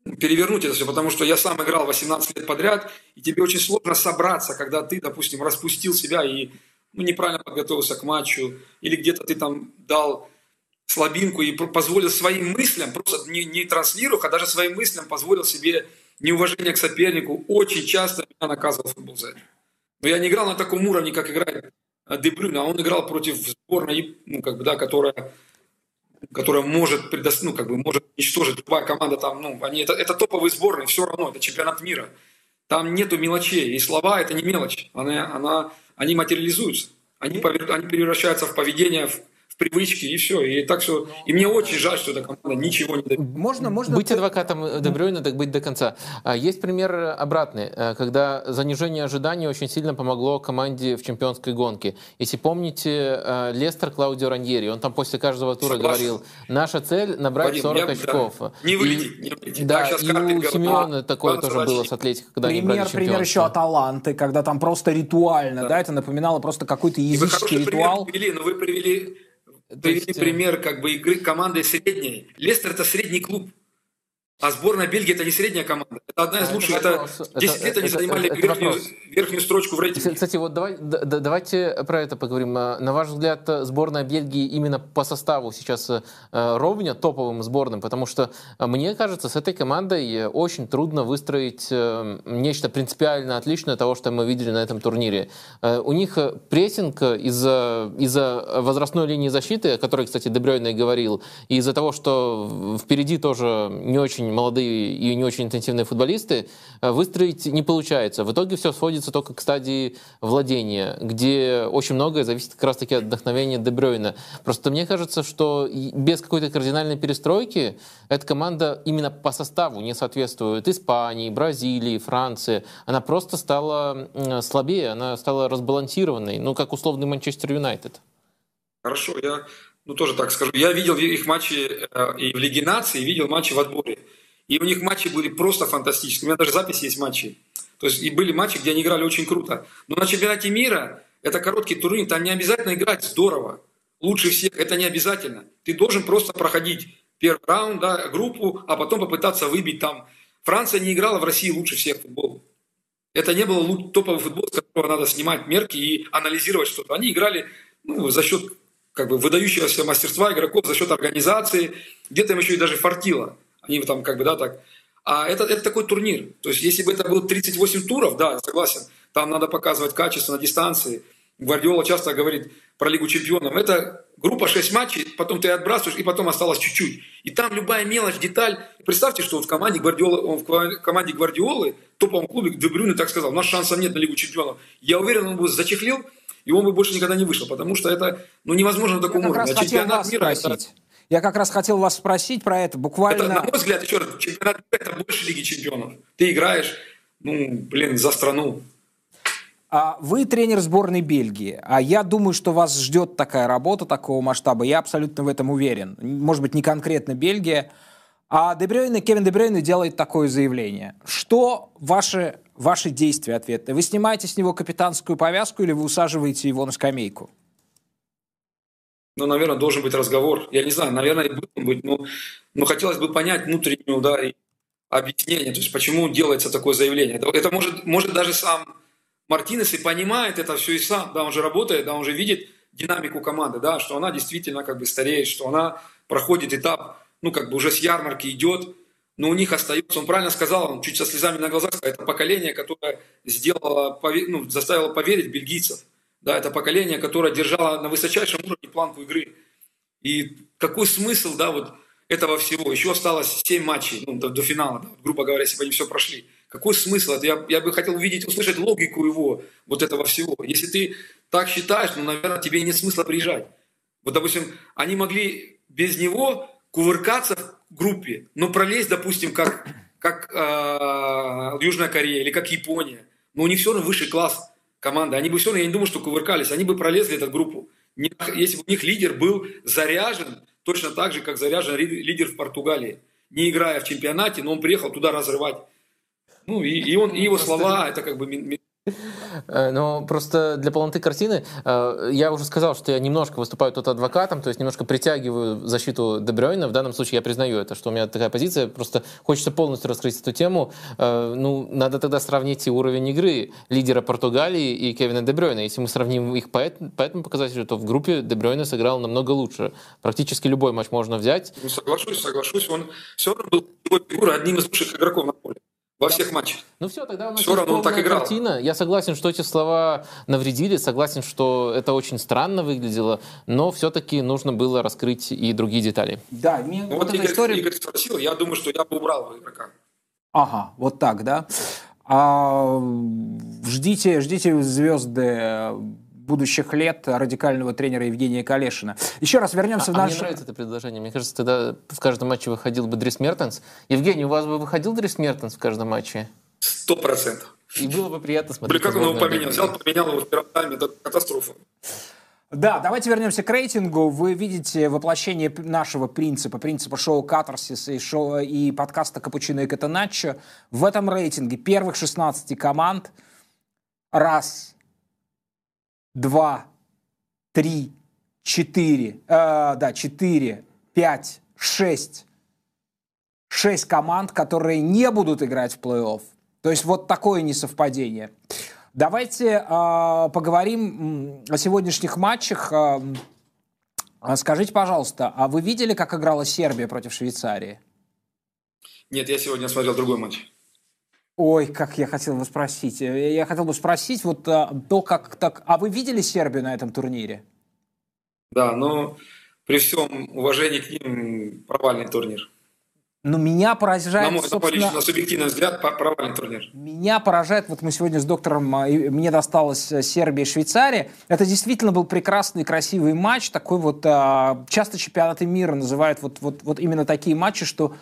ну, перевернуть это все, потому что я сам играл 18 лет подряд, и тебе очень сложно собраться, когда ты, допустим, распустил себя и ну, неправильно подготовился к матчу, или где-то ты там дал слабинку и позволил своим мыслям, просто не, не транслируя, а даже своим мыслям позволил себе неуважение к сопернику. Очень часто меня наказывал футбол за это. Но я не играл на таком уровне, как играет э, Дебрюн, а он играл против сборной, ну, как бы, да, которая, которая может, предо... ну, как бы, может уничтожить любая команда там, ну, они, это, это топовые сборные, все равно, это чемпионат мира. Там нету мелочей, и слова – это не мелочь, она, она, они материализуются, они, повер... они превращаются в поведение, в привычки, и все. И так все. И мне очень жаль, что эта команда ничего не добилась. Можно, можно... Быть адвокатом Дебрюйна, так быть до конца. А, есть пример обратный, э, когда занижение ожиданий очень сильно помогло команде в чемпионской гонке. Если помните, э, Лестер Клаудио Раньери, он там после каждого тура Согласен. говорил, наша цель набрать Вадим, 40 я, очков. Да, не вылететь, и, не вылететь. Да, и у Симеона а, такое тоже было с Атлетико, когда пример, они брали Пример еще Аталанты, когда там просто ритуально, да, да это напоминало просто какой-то языческий ритуал. Пример привели, но вы привели Привели есть... Э, пример как бы игры команды средней. Лестер это средний клуб. А сборная Бельгии это не средняя команда. Это одна из а, лучших. Это, это 10 лет они это, занимали это, верхнюю, верхнюю строчку в рейтинге. Кстати, вот давай, да, давайте про это поговорим. А, на ваш взгляд, сборная Бельгии именно по составу сейчас э, ровня топовым сборным? Потому что а, мне кажется, с этой командой очень трудно выстроить э, нечто принципиально отличное того, что мы видели на этом турнире. Э, у них прессинг из-за из возрастной линии защиты, о которой, кстати, Дебрёйна говорил, и из-за того, что впереди тоже не очень очень молодые и не очень интенсивные футболисты, э, выстроить не получается. В итоге все сводится только к стадии владения, где очень многое зависит как раз-таки от вдохновения Дебрёйна. Просто мне кажется, что без какой-то кардинальной перестройки эта команда именно по составу не соответствует Испании, Бразилии, Франции. Она просто стала слабее, она стала разбалансированной, ну, как условный Манчестер Юнайтед. Хорошо, я ну тоже так скажу. Я видел их матчи э, и в Лиге нации, и видел матчи в отборе. И у них матчи были просто фантастические. У меня даже запись есть матчи. То есть и были матчи, где они играли очень круто. Но на чемпионате мира это короткий турнир, там не обязательно играть здорово. Лучше всех, это не обязательно. Ты должен просто проходить первый раунд, да, группу, а потом попытаться выбить там. Франция не играла в России лучше всех в футбол. Это не было топовый футбол, с которого надо снимать мерки и анализировать что-то. Они играли ну, за счет как бы выдающегося мастерства игроков, за счет организации. Где-то им еще и даже фартило. Они там как бы, да, так. А это, это такой турнир. То есть, если бы это было 38 туров, да, согласен, там надо показывать качество на дистанции. Гвардиола часто говорит про Лигу чемпионов. Это группа 6 матчей, потом ты отбрасываешь, и потом осталось чуть-чуть. И там любая мелочь, деталь. Представьте, что в команде Гвардиолы, он в команде Гвардиолы, топовом клубе, Дебрюне так сказал, у нас шансов нет на Лигу чемпионов. Я уверен, он бы зачехлил, и он бы больше никогда не вышел, потому что это ну, невозможно на таком уровне. А чемпионат мира это я как раз хотел вас спросить про это. Буквально... Это, на мой взгляд, еще раз, чемпионат это больше Лиги Чемпионов. Ты играешь, ну, блин, за страну. А вы тренер сборной Бельгии, а я думаю, что вас ждет такая работа такого масштаба. Я абсолютно в этом уверен. Может быть, не конкретно Бельгия. А Дебрёйне, Кевин Дебрёйне делает такое заявление. Что ваши, ваши действия ответы? Вы снимаете с него капитанскую повязку или вы усаживаете его на скамейку? Ну, наверное, должен быть разговор. Я не знаю, наверное, и будет быть, но, но хотелось бы понять внутреннюю, да, и объяснение, то есть почему делается такое заявление. Это, это может, может даже сам Мартинес и понимает это все и сам, да, он же работает, да, он же видит динамику команды, да, что она действительно как бы стареет, что она проходит этап, ну, как бы уже с ярмарки идет, но у них остается, он правильно сказал, он чуть со слезами на глазах, это поколение, которое сделало, ну, заставило поверить бельгийцев. Да, это поколение, которое держало на высочайшем уровне планку игры. И какой смысл, да, вот этого всего? Еще осталось 7 матчей ну, до, до финала, да, грубо говоря, если бы они все прошли. Какой смысл? Я, я бы хотел увидеть, услышать логику его, вот этого всего. Если ты так считаешь, ну, наверное, тебе нет смысла приезжать. Вот, допустим, они могли без него кувыркаться в группе, но пролезть, допустим, как, как э, Южная Корея или как Япония. Но у них все равно высший класс команды. Они бы все равно, я не думаю, что кувыркались, они бы пролезли эту группу. Если бы у них лидер был заряжен, точно так же, как заряжен лидер в Португалии. Не играя в чемпионате, но он приехал туда разрывать. Ну, и, и, он, и его слова, это как бы но просто для полноты картины э, я уже сказал, что я немножко выступаю тут адвокатом, то есть немножко притягиваю защиту Дебрёйна. В данном случае я признаю это, что у меня такая позиция. Просто хочется полностью раскрыть эту тему. Э, ну, надо тогда сравнить и уровень игры лидера Португалии и Кевина Дебрёйна. Если мы сравним их по, этому показателю, то в группе Дебрёйна сыграл намного лучше. Практически любой матч можно взять. Ну, соглашусь, соглашусь. Он все равно был одним из лучших игроков на поле во всех матчах. Ну все, тогда у нас все равно он так играл. картина. Я согласен, что эти слова навредили, согласен, что это очень странно выглядело, но все-таки нужно было раскрыть и другие детали. Да, мне ну, вот, вот Игорь, история... Игорь спросил, я думаю, что я бы убрал игрока. Ага, вот так, да. А, ждите, ждите звезды будущих лет радикального тренера Евгения Калешина. Еще раз вернемся а, в наш... А мне нравится это предложение. Мне кажется, тогда в каждом матче выходил бы Дрис Мертенс. Евгений, у вас бы выходил Дрис Мертенс в каждом матче? Сто процентов. И было бы приятно смотреть. Блин, как он его поменял? Взял, поменял его в первом. Это катастрофа. Да, давайте вернемся к рейтингу. Вы видите воплощение нашего принципа, принципа шоу «Катарсис» и, шоу, и подкаста «Капучино и Катаначо». В этом рейтинге первых 16 команд раз, два, три, четыре, э, да, четыре, пять, шесть, шесть команд, которые не будут играть в плей-офф. То есть вот такое несовпадение. Давайте э, поговорим о сегодняшних матчах. Э, скажите, пожалуйста, а вы видели, как играла Сербия против Швейцарии? Нет, я сегодня смотрел другой матч. Ой, как я хотел бы спросить. Э, я хотел бы спросить вот то, как так... А вы видели Сербию на этом турнире? Да, но при всем уважении к ним провальный турнир. Но меня поражает, на мой, собственно... Мой субъективный взгляд, провальный турнир. Меня поражает, вот мы сегодня с доктором, а, мне досталось э, Сербия и Швейцария. Это действительно был прекрасный, красивый матч. Такой вот, а, часто чемпионаты мира называют вот, вот, вот именно такие матчи, что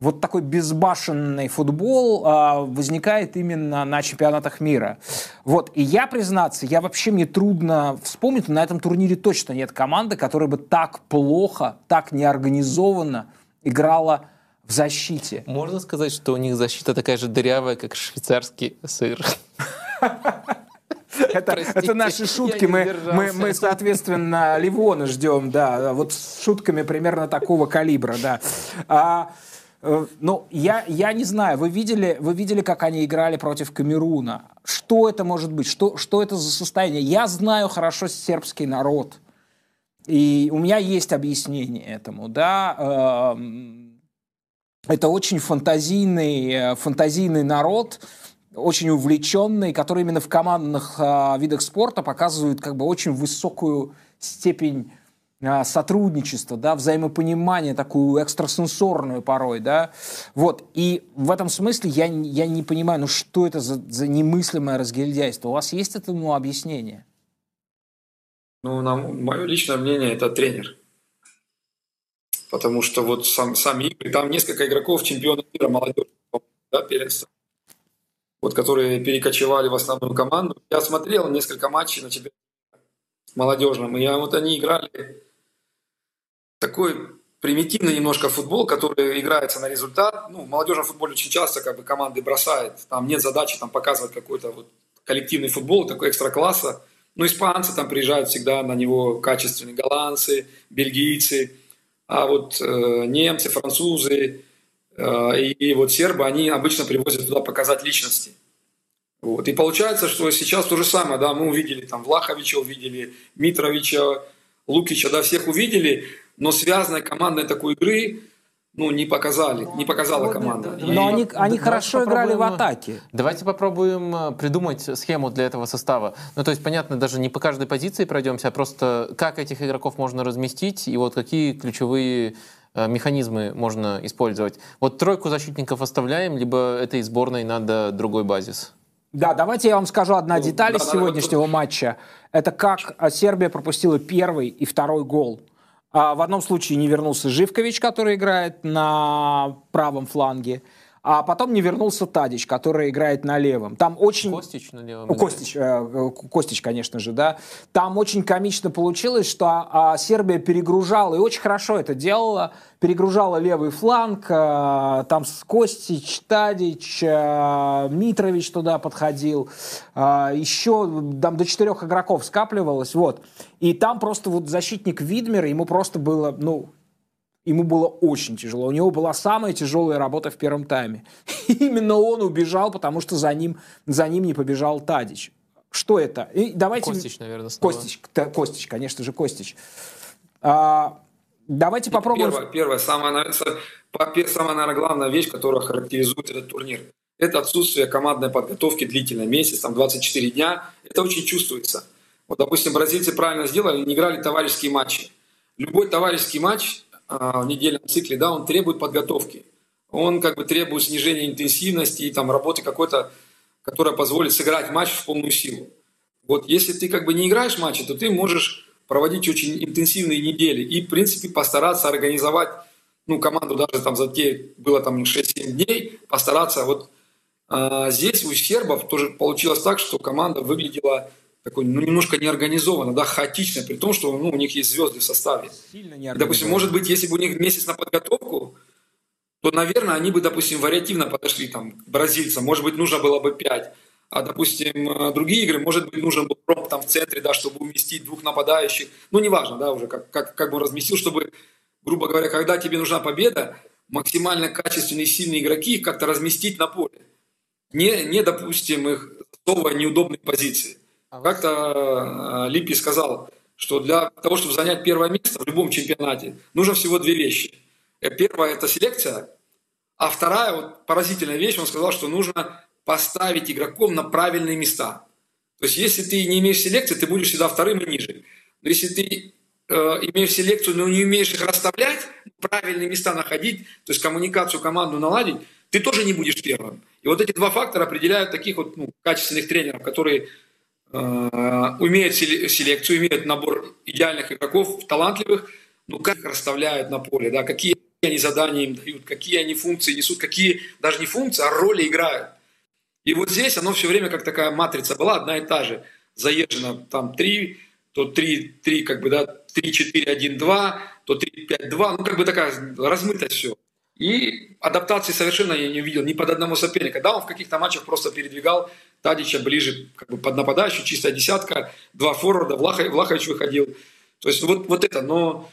вот такой безбашенный футбол а, возникает именно на чемпионатах мира. Вот, и я, признаться, я вообще, мне трудно вспомнить, но на этом турнире точно нет команды, которая бы так плохо, так неорганизованно играла в защите. Можно сказать, что у них защита такая же дырявая, как швейцарский сыр? <laughs> Это, это наши шутки. Мы, мы, мы, соответственно, Ливона ждем, да. Вот с шутками примерно такого калибра, да. А, ну, я, я не знаю, вы видели, вы видели, как они играли против Камеруна? Что это может быть? Что, что это за состояние? Я знаю хорошо сербский народ, и у меня есть объяснение этому, да. Эм, это очень фантазийный, э, фантазийный народ, очень увлеченный, который именно в командных э, видах спорта показывает как бы очень высокую степень сотрудничество, да, взаимопонимание, такую экстрасенсорную порой, да, вот, и в этом смысле я, я не понимаю, ну что это за, за немыслимое разгильдяйство? У вас есть этому объяснение? Ну, на мое личное мнение, это тренер. Потому что вот сам, сами игры, там несколько игроков чемпионов мира молодежи, да, первенства, вот, которые перекочевали в основную команду. Я смотрел несколько матчей на тебя молодежном, и вот они играли такой примитивный немножко футбол, который играется на результат. Ну, в молодежном футболе очень часто как бы команды бросают. Там нет задачи там показывать какой-то вот коллективный футбол, такой экстра класса. Ну, испанцы там приезжают всегда на него качественные, голландцы, бельгийцы, а вот э, немцы, французы э, и, и вот сербы, они обычно привозят туда показать личности. Вот. И получается, что сейчас то же самое, да, мы увидели там Влаховича, увидели Митровича, Лукича, да, всех увидели, но связанной командной такой игры ну, не показали, не показала команда. Но и... они, они хорошо играли в атаке. Давайте попробуем э, придумать схему для этого состава. Ну, то есть, понятно, даже не по каждой позиции пройдемся, а просто как этих игроков можно разместить, и вот какие ключевые механизмы можно использовать. Вот тройку защитников оставляем, либо этой сборной надо другой базис? Да, давайте я вам скажу одна ну, деталь да, из сегодняшнего да, матча. Это как Сербия пропустила первый и второй гол. А, в одном случае не вернулся Живкович, который играет на правом фланге а потом не вернулся Тадич, который играет на левом. Там очень... Костич на левом. Костич, э, Костич, конечно же, да. Там очень комично получилось, что а, Сербия перегружала, и очень хорошо это делала, перегружала левый фланг, э, там Костич, Тадич, э, Митрович туда подходил, еще там до четырех игроков скапливалось, вот. И там просто вот защитник Видмера, ему просто было, ну, ему было очень тяжело. У него была самая тяжелая работа в первом тайме. <laughs> именно он убежал, потому что за ним, за ним не побежал Тадич. Что это? И давайте... Костич, наверное, снова. Костич, Костич, конечно же, Костич. А, давайте попробуем... Первое, первое самая, самая, наверное, главная вещь, которая характеризует этот турнир. Это отсутствие командной подготовки длительной, месяц, там 24 дня. Это очень чувствуется. Вот, допустим, бразильцы правильно сделали, не играли товарищеские матчи. Любой товарищеский матч в недельном цикле, да, он требует подготовки. Он как бы требует снижения интенсивности и там работы какой-то, которая позволит сыграть матч в полную силу. Вот если ты как бы не играешь матчи, то ты можешь проводить очень интенсивные недели и, в принципе, постараться организовать, ну, команду даже там за те, было там 6-7 дней, постараться вот а здесь у сербов тоже получилось так, что команда выглядела такой, ну, немножко неорганизованно, да, хаотично, при том, что ну, у них есть звезды в составе. И, допустим, может быть, если бы у них месяц на подготовку, то, наверное, они бы, допустим, вариативно подошли там, к бразильцам. Может быть, нужно было бы пять. А, допустим, э, другие игры, может быть, нужен был пром там в центре, да, чтобы уместить двух нападающих. Ну, неважно, да, уже как, как, как бы разместил, чтобы, грубо говоря, когда тебе нужна победа, максимально качественные, сильные игроки их как-то разместить на поле. Не, не допустим, их в неудобные позиции. А Как-то э, Липи сказал, что для того, чтобы занять первое место в любом чемпионате, нужно всего две вещи. Э, первая – это селекция, а вторая, вот поразительная вещь, он сказал, что нужно поставить игроков на правильные места. То есть если ты не имеешь селекции, ты будешь всегда вторым и ниже. Но если ты э, имеешь селекцию, но не умеешь их расставлять, правильные места находить, то есть коммуникацию команду наладить, ты тоже не будешь первым. И вот эти два фактора определяют таких вот ну, качественных тренеров, которые умеют селекцию, имеют набор идеальных игроков, талантливых, но как их расставляют на поле, да, какие они задания им дают, какие они функции несут, какие даже не функции, а роли играют. И вот здесь оно все время как такая матрица была одна и та же. Заезжено там три, то три, три как бы, да, три, четыре, один, два, то три, пять, два, ну как бы такая размытость все. И адаптации совершенно я не увидел ни под одного соперника. Да, он в каких-то матчах просто передвигал Тадича ближе как бы под нападающую, чистая десятка, два форварда, Влахович, Влахович выходил. То есть вот, вот это, но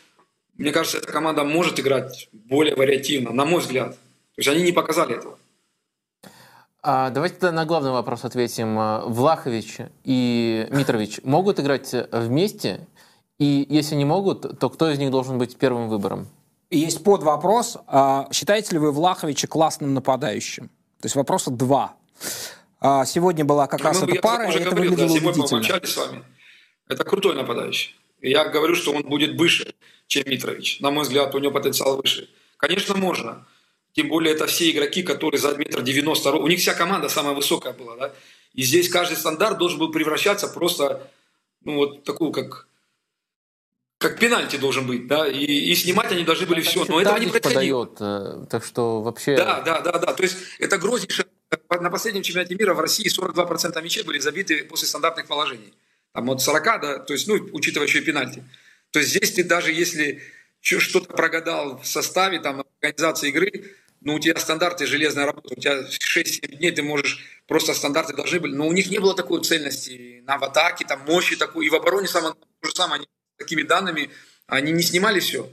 мне кажется, эта команда может играть более вариативно, на мой взгляд. То есть они не показали этого. А давайте тогда на главный вопрос ответим. Влахович и Митрович могут играть вместе? И если не могут, то кто из них должен быть первым выбором? Есть под вопрос. А считаете ли вы Влаховича классным нападающим? То есть вопроса два. А сегодня была как ну, раз эта пара, и это говорил, выглядело да, убедительно. Мы с вами. Это крутой нападающий. И я говорю, что он будет выше, чем Митрович. На мой взгляд, у него потенциал выше. Конечно, можно. Тем более, это все игроки, которые за метр девяносто... У них вся команда самая высокая была, да? И здесь каждый стандарт должен был превращаться просто, ну, вот такую, как как пенальти должен быть, да, и, и снимать они должны были все, но этого не происходило. Подает, э, так что вообще... Да, да, да, да, то есть это грознейшее... На последнем чемпионате мира в России 42% мячей были забиты после стандартных положений. Там от 40, да, то есть, ну, учитывая еще и пенальти. То есть здесь ты даже если что-то прогадал в составе, там, организации игры, ну, у тебя стандарты железная работа, у тебя 6-7 дней ты можешь, просто стандарты должны были, но у них не было такой цельности на в атаке, там, мощи такой, и в обороне самое, то же самое, они такими данными, они не снимали все.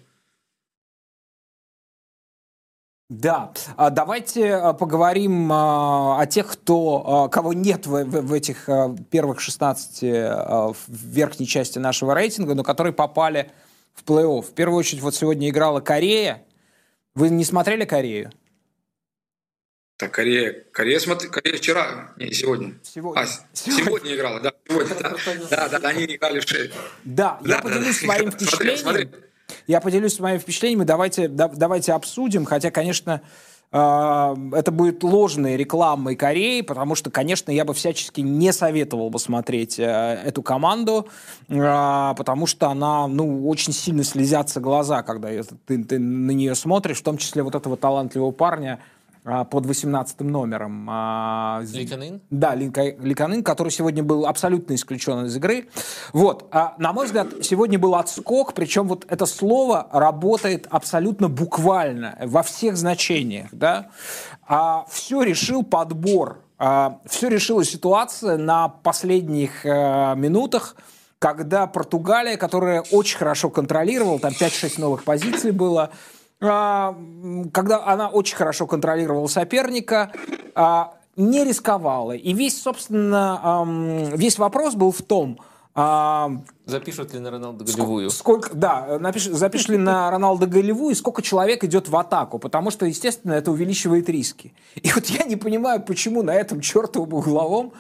Да, а давайте а, поговорим а, о тех, кто, кого нет в, в этих первых 16 в верхней части нашего рейтинга, но которые попали в плей-офф. В первую очередь, вот сегодня играла Корея. Вы не смотрели Корею? Так, Корея, Корея, смотри, Корея вчера, не сегодня. Сегодня. А, сегодня. сегодня играла, да, сегодня, да. Да, да, они играли в шею. Да, я да, поделюсь да, своим да. впечатлением. Смотри, смотри. я поделюсь своими впечатлениями, давайте, да, давайте обсудим, хотя, конечно, а, это будет ложной рекламой Кореи, потому что, конечно, я бы всячески не советовал бы смотреть э, эту команду, а, потому что она, ну, очень сильно слезятся глаза, когда ты, ты на нее смотришь, в том числе вот этого талантливого парня, под 18 номером. А, Ликанын? Да, Ликанын, который сегодня был абсолютно исключен из игры. Вот, а, на мой взгляд, сегодня был отскок, причем вот это слово работает абсолютно буквально во всех значениях, да. А все решил подбор, все решила ситуация на последних э, минутах, когда Португалия, которая очень хорошо контролировала, там 5-6 новых позиций было, а, когда она очень хорошо контролировала соперника, а, не рисковала. И весь, собственно, весь вопрос был в том, а, Запишут ли на Роналду голевую? Сколько, да, напиш, запишут ли на Роналду голевую, сколько человек идет в атаку, потому что, естественно, это увеличивает риски. И вот я не понимаю, почему на этом чертовом угловом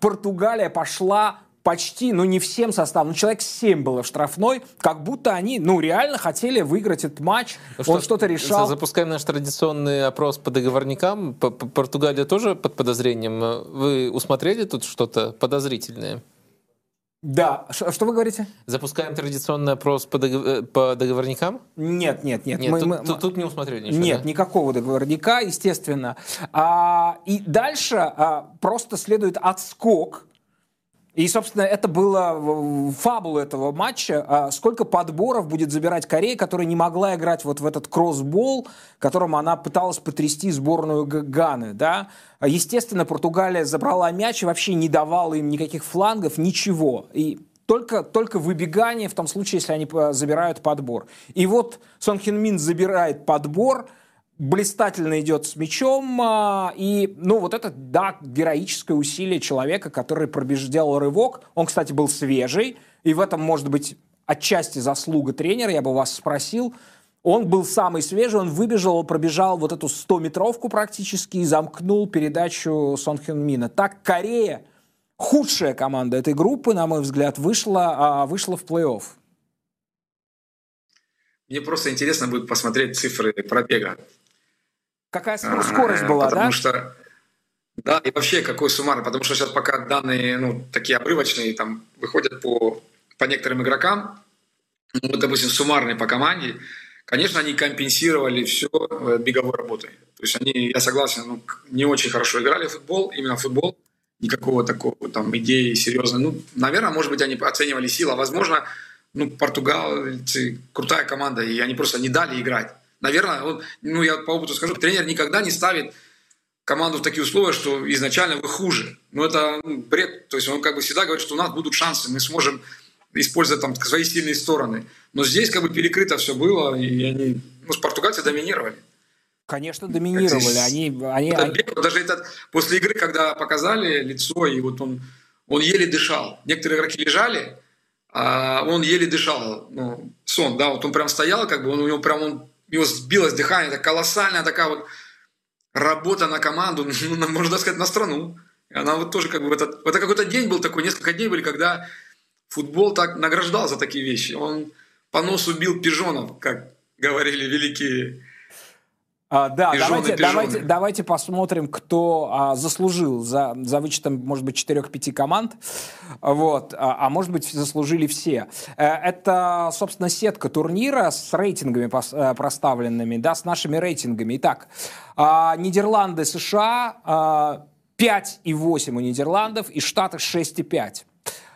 Португалия пошла почти, ну не всем составом, но человек 7 было в штрафной, как будто они, ну реально хотели выиграть этот матч, ну, он что, то решал. Запускаем наш традиционный опрос по договорникам. Португалия тоже под подозрением. Вы усмотрели тут что-то подозрительное? Да, что вы говорите? Запускаем традиционный опрос по, договор... Э, по договорникам? Нет, нет, нет. нет мы, тут, мы... Тут, тут не усмотрели ничего. Нет, да? никакого договорника, естественно. А, и дальше а, просто следует отскок и, собственно, это было фабула этого матча. А сколько подборов будет забирать Корея, которая не могла играть вот в этот кроссбол, которым она пыталась потрясти сборную Ганы. Да? Естественно, Португалия забрала мяч и вообще не давала им никаких флангов, ничего. И только, только выбегание в том случае, если они э, забирают подбор. И вот Сон Хин Мин забирает подбор – блистательно идет с мячом. А, и, ну, вот это, да, героическое усилие человека, который пробеждал рывок. Он, кстати, был свежий. И в этом, может быть, отчасти заслуга тренера, я бы вас спросил. Он был самый свежий, он выбежал, пробежал вот эту 100-метровку практически и замкнул передачу Сон Хён Мина. Так Корея, худшая команда этой группы, на мой взгляд, вышла, а, вышла в плей-офф. Мне просто интересно будет посмотреть цифры пробега. Какая скорость была, потому да? что да, и вообще какой суммарный, потому что сейчас пока данные, ну, такие обрывочные, там, выходят по, по некоторым игрокам, ну, вот, допустим, суммарные по команде, конечно, они компенсировали все э, беговой работой. То есть они, я согласен, ну, не очень хорошо играли в футбол, именно в футбол, никакого такого там идеи серьезной. Ну, наверное, может быть, они оценивали силу, а возможно, ну, португальцы крутая команда, и они просто не дали играть. Наверное, он, ну я по опыту скажу, тренер никогда не ставит команду в такие условия, что изначально вы хуже. Ну это ну, бред. То есть он как бы всегда говорит, что у нас будут шансы, мы сможем использовать там свои сильные стороны. Но здесь как бы перекрыто все было, и они, ну, португальцы доминировали. Конечно, доминировали. Они, они, этот они... Бег, даже этот, после игры, когда показали лицо, и вот он, он еле дышал. Некоторые игроки лежали, а он еле дышал. Ну, сон, да, вот он прям стоял, как бы он, у него прям он него сбилось дыхание, это колоссальная такая вот работа на команду, <laughs> ну, можно сказать, на страну. И она вот тоже как бы, это, это какой-то день был такой, несколько дней были, когда футбол так награждал за такие вещи. Он по носу бил пижонов, как говорили великие а, да, давайте, давайте, давайте посмотрим, кто а, заслужил за, за вычетом, может быть, 4-5 команд. Вот, а, а может быть, заслужили все. Э, это, собственно, сетка турнира с рейтингами э, проставленными, да, с нашими рейтингами. Итак, а, Нидерланды, США, а, 5,8 у Нидерландов и Штаты 6,5.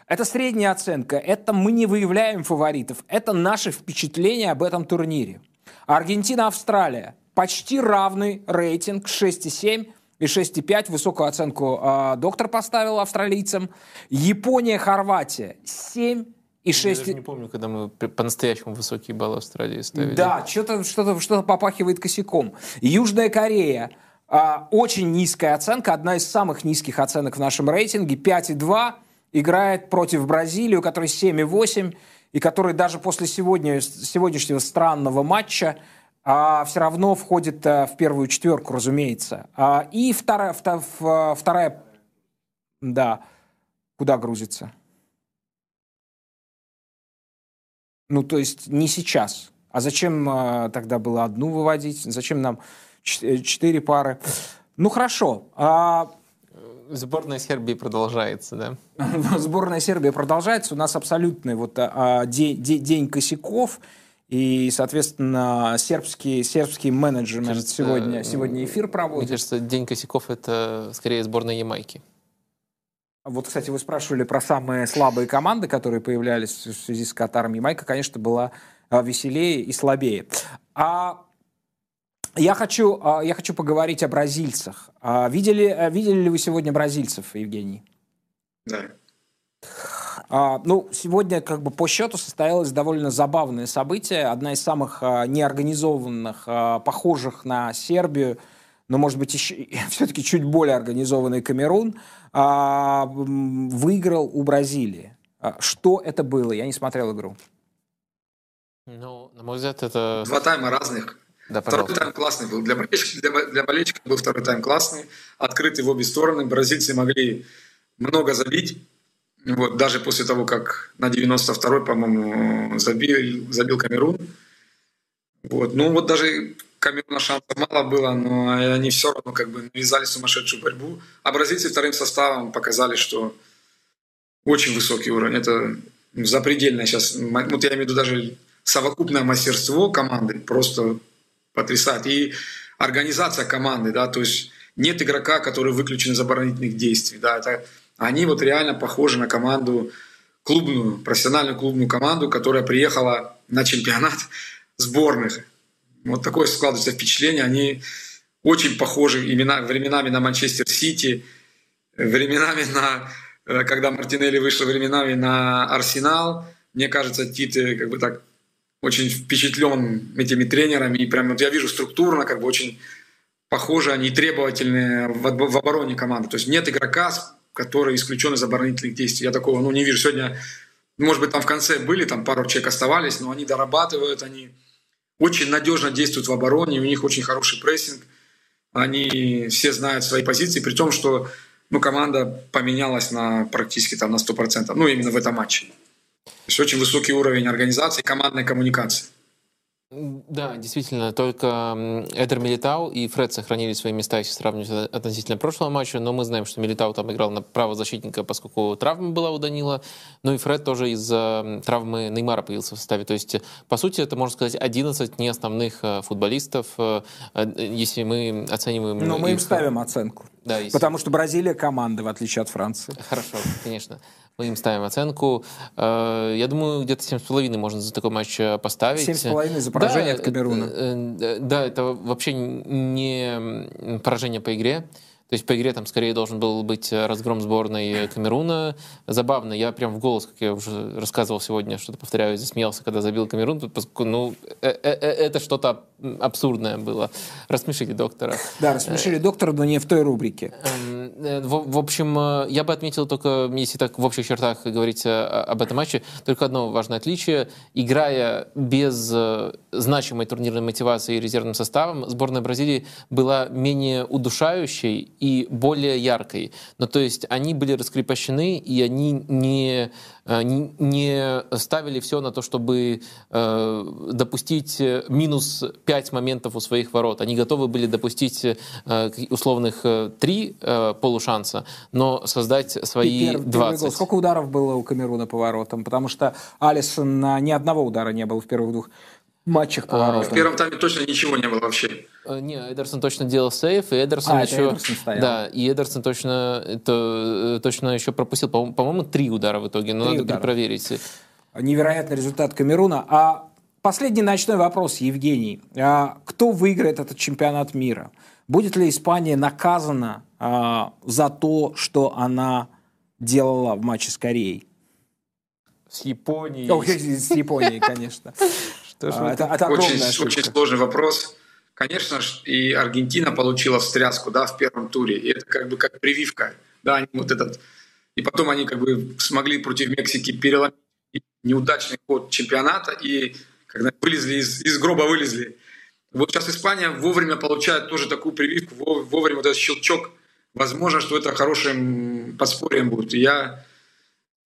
Это средняя оценка. Это мы не выявляем фаворитов. Это наше впечатление об этом турнире. Аргентина, Австралия почти равный рейтинг 6,7 и 6,5. Высокую оценку э, доктор поставил австралийцам. Япония, Хорватия 7 и 6... Я даже не помню, когда мы по-настоящему высокие баллы Австралии ставили. Да, что-то что что попахивает косяком. Южная Корея. А, очень низкая оценка, одна из самых низких оценок в нашем рейтинге. 5,2. Играет против Бразилии, у которой 7,8. И который даже после сегодня, сегодняшнего странного матча а все равно входит а, в первую четверку, разумеется. А, и вторая, вторая, вторая, да, куда грузится? Ну, то есть не сейчас. А зачем э, тогда было одну выводить? Зачем нам э, четыре пары? Ну хорошо. А... Сборная Сербии продолжается, да? <laughs> Сборная Сербии продолжается. У нас абсолютный вот а, день, день косяков. И, соответственно, сербский, сербский менеджмент кажется, сегодня, сегодня эфир проводит. Мне кажется, День косяков – это скорее сборная Ямайки. Вот, кстати, вы спрашивали про самые слабые команды, которые появлялись в связи с Катаром. Ямайка, конечно, была а, веселее и слабее. А я хочу, а, я хочу поговорить о бразильцах. А, видели, видели ли вы сегодня бразильцев, Евгений? Да. А, ну, сегодня как бы по счету состоялось довольно забавное событие. Одна из самых а, неорганизованных, а, похожих на Сербию, но, может быть, еще, <laughs> все-таки чуть более организованный Камерун, а, выиграл у Бразилии. А, что это было? Я не смотрел игру. Ну, на мой взгляд, это... Два тайма разных. Да, второй тайм классный был. Для болельщиков, для, для болельщиков был второй тайм классный, открытый в обе стороны. Бразильцы могли много забить. Вот, даже после того, как на 92-й, по-моему, забил, забил Камерун. Вот. Ну вот даже Камеруна шансов мало было, но они все равно как бы навязали сумасшедшую борьбу. А бразильцы вторым составом показали, что очень высокий уровень. Это запредельное сейчас. Вот я имею в виду даже совокупное мастерство команды просто потрясает. И организация команды, да, то есть нет игрока, который выключен из оборонительных действий, да, это они вот реально похожи на команду клубную, профессиональную клубную команду, которая приехала на чемпионат сборных. Вот такое складывается впечатление. Они очень похожи имена, временами на Манчестер Сити, временами на, э, когда Мартинелли вышел, временами на Арсенал. Мне кажется, Титы как бы так очень впечатлен этими тренерами. И прям вот я вижу структурно, как бы очень похожи они требовательные в, в обороне команды. То есть нет игрока, который исключен из оборонительных действий. Я такого ну, не вижу. Сегодня, может быть, там в конце были, там пару человек оставались, но они дорабатывают, они очень надежно действуют в обороне, у них очень хороший прессинг, они все знают свои позиции, при том, что ну, команда поменялась на практически там, на 100%, ну, именно в этом матче. То есть очень высокий уровень организации, командной коммуникации. Да, действительно, только Эдер Милитау и Фред сохранили свои места, если сравнивать относительно прошлого матча, но мы знаем, что Милитау там играл на правозащитника, поскольку травма была у Данила, ну и Фред тоже из-за травмы Неймара появился в составе. То есть, по сути, это, можно сказать, 11 не основных э, футболистов, э, э, если мы оцениваем... Но мы им ставим оценку. Да, если... Потому что Бразилия команда, в отличие от Франции. Хорошо, конечно. Мы им ставим оценку. Э, я думаю, где-то 7,5 можно за такой матч э, поставить. 7,5 за поражение да, от Камеруна. Э, да, это вообще не поражение по игре. То есть по игре там скорее должен был быть разгром сборной Камеруна. Забавно, я прям в голос, как я уже рассказывал сегодня, что-то повторяю, засмеялся, когда забил Камерун, ну, это что-то абсурдное было. Рассмешили доктора. Да, рассмешили доктора, но не в той рубрике. Эм, Э, в, в общем, э, я бы отметил только, если так в общих чертах говорить э, об этом матче, только одно важное отличие. Играя без значимой турнирной мотивации и резервным составом, сборная Бразилии была менее удушающей и более яркой. Ну, то есть они были раскрепощены, и они не Э, не ставили все на то, чтобы э, допустить минус 5 моментов у своих ворот. Они готовы были допустить э, условных 3 полушанса, но создать свои первый, 20. Первый Сколько ударов было у Камеруна по воротам? Потому что Алисон ни одного удара не было в первых двух матчах по воротам. В первом тайме точно ничего не было вообще. Э, не, Эдерсон точно делал сейф, и Эдерсон а, еще... Эдерсон стоял. Да, и Эдерсон точно, это, точно еще пропустил, по-моему, три удара в итоге, но три надо удара. перепроверить. Невероятный результат Камеруна. А последний ночной вопрос, Евгений. А кто выиграет этот чемпионат мира? Будет ли Испания наказана а, за то, что она делала в матче с Кореей? С Японией. О, <laughs> с Японией, конечно. Что а, это, это очень, очень сложный вопрос. Конечно, и Аргентина получила встряску да, в первом туре. И это как бы как прививка. Да, они вот этот... И потом они как бы смогли против Мексики переломить неудачный ход чемпионата и когда вылезли из, из гроба вылезли. Вот сейчас Испания вовремя получает тоже такую прививку, вовремя вот этот щелчок. Возможно, что это хорошим подспорьем будет. И я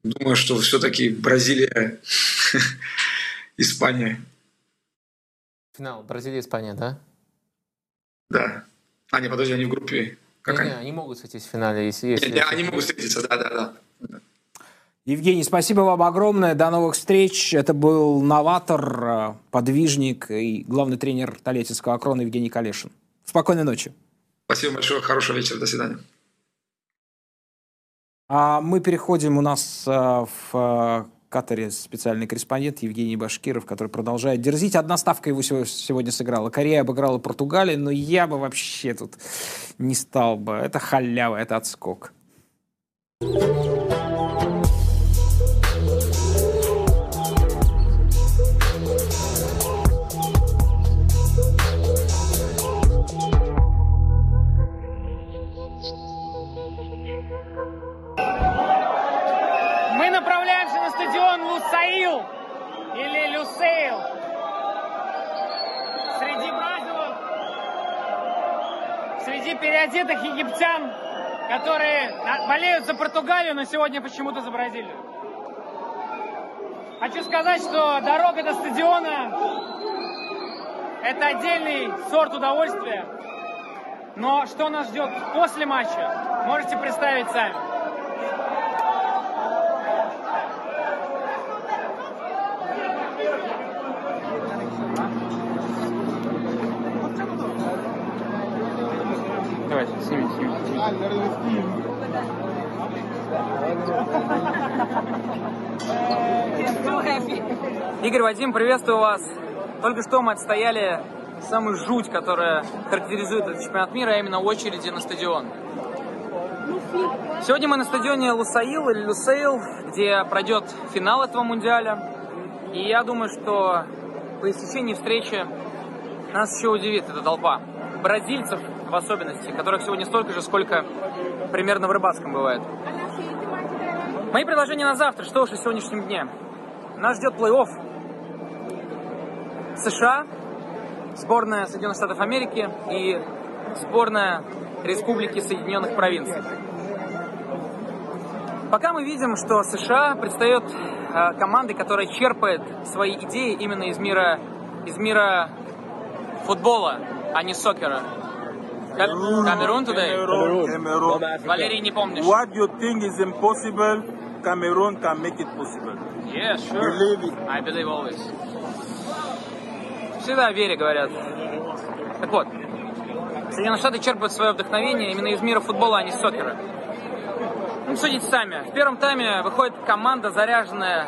думаю, что все-таки Бразилия, <laughs> Испания Финал Бразилия-Испания, да? Да. А, не, подожди, они в группе. Как не, они? не, они могут сойтись в финале, если... если... Не, не, они могут встретиться, да, да, да. Евгений, спасибо вам огромное. До новых встреч. Это был новатор, э, подвижник и главный тренер Толетинского Акрона Евгений Калешин. Спокойной ночи. Спасибо большое, хорошего вечера, до свидания. А мы переходим, у нас э, в э, Катаре специальный корреспондент Евгений Башкиров, который продолжает дерзить. Одна ставка его сегодня сыграла. Корея обыграла Португалию, но я бы вообще тут не стал бы. Это халява, это отскок. Лусаил переодетых египтян, которые болеют за Португалию, но сегодня почему-то за Бразилию. Хочу сказать, что дорога до стадиона – это отдельный сорт удовольствия. Но что нас ждет после матча, можете представить сами. Давайте, снимите, снимите. Игорь, Вадим, приветствую вас. Только что мы отстояли самую жуть, которая характеризует этот чемпионат мира, а именно очереди на стадион. Сегодня мы на стадионе Лусаил или Лусейл, где пройдет финал этого мундиаля. И я думаю, что по истечении встречи нас еще удивит эта толпа. Бразильцев в особенности, которых сегодня столько же, сколько примерно в рыбацком бывает. Мои предложения на завтра, что уж о сегодняшнем дне. Нас ждет плей-офф. США, сборная Соединенных Штатов Америки и сборная Республики Соединенных Провинций. Пока мы видим, что США предстает э, командой, которая черпает свои идеи именно из мира, из мира футбола, а не сокера. Cameroon today? Cameroon. Cameroon. Валерий, не помнишь? What you think is impossible, Cameroon can make it possible. Yeah, sure. Believe it. I believe always. Всегда о вере говорят. Так вот, Соединенные Штаты черпают свое вдохновение именно из мира футбола, а не сокера. Ну, судите сами. В первом тайме выходит команда, заряженная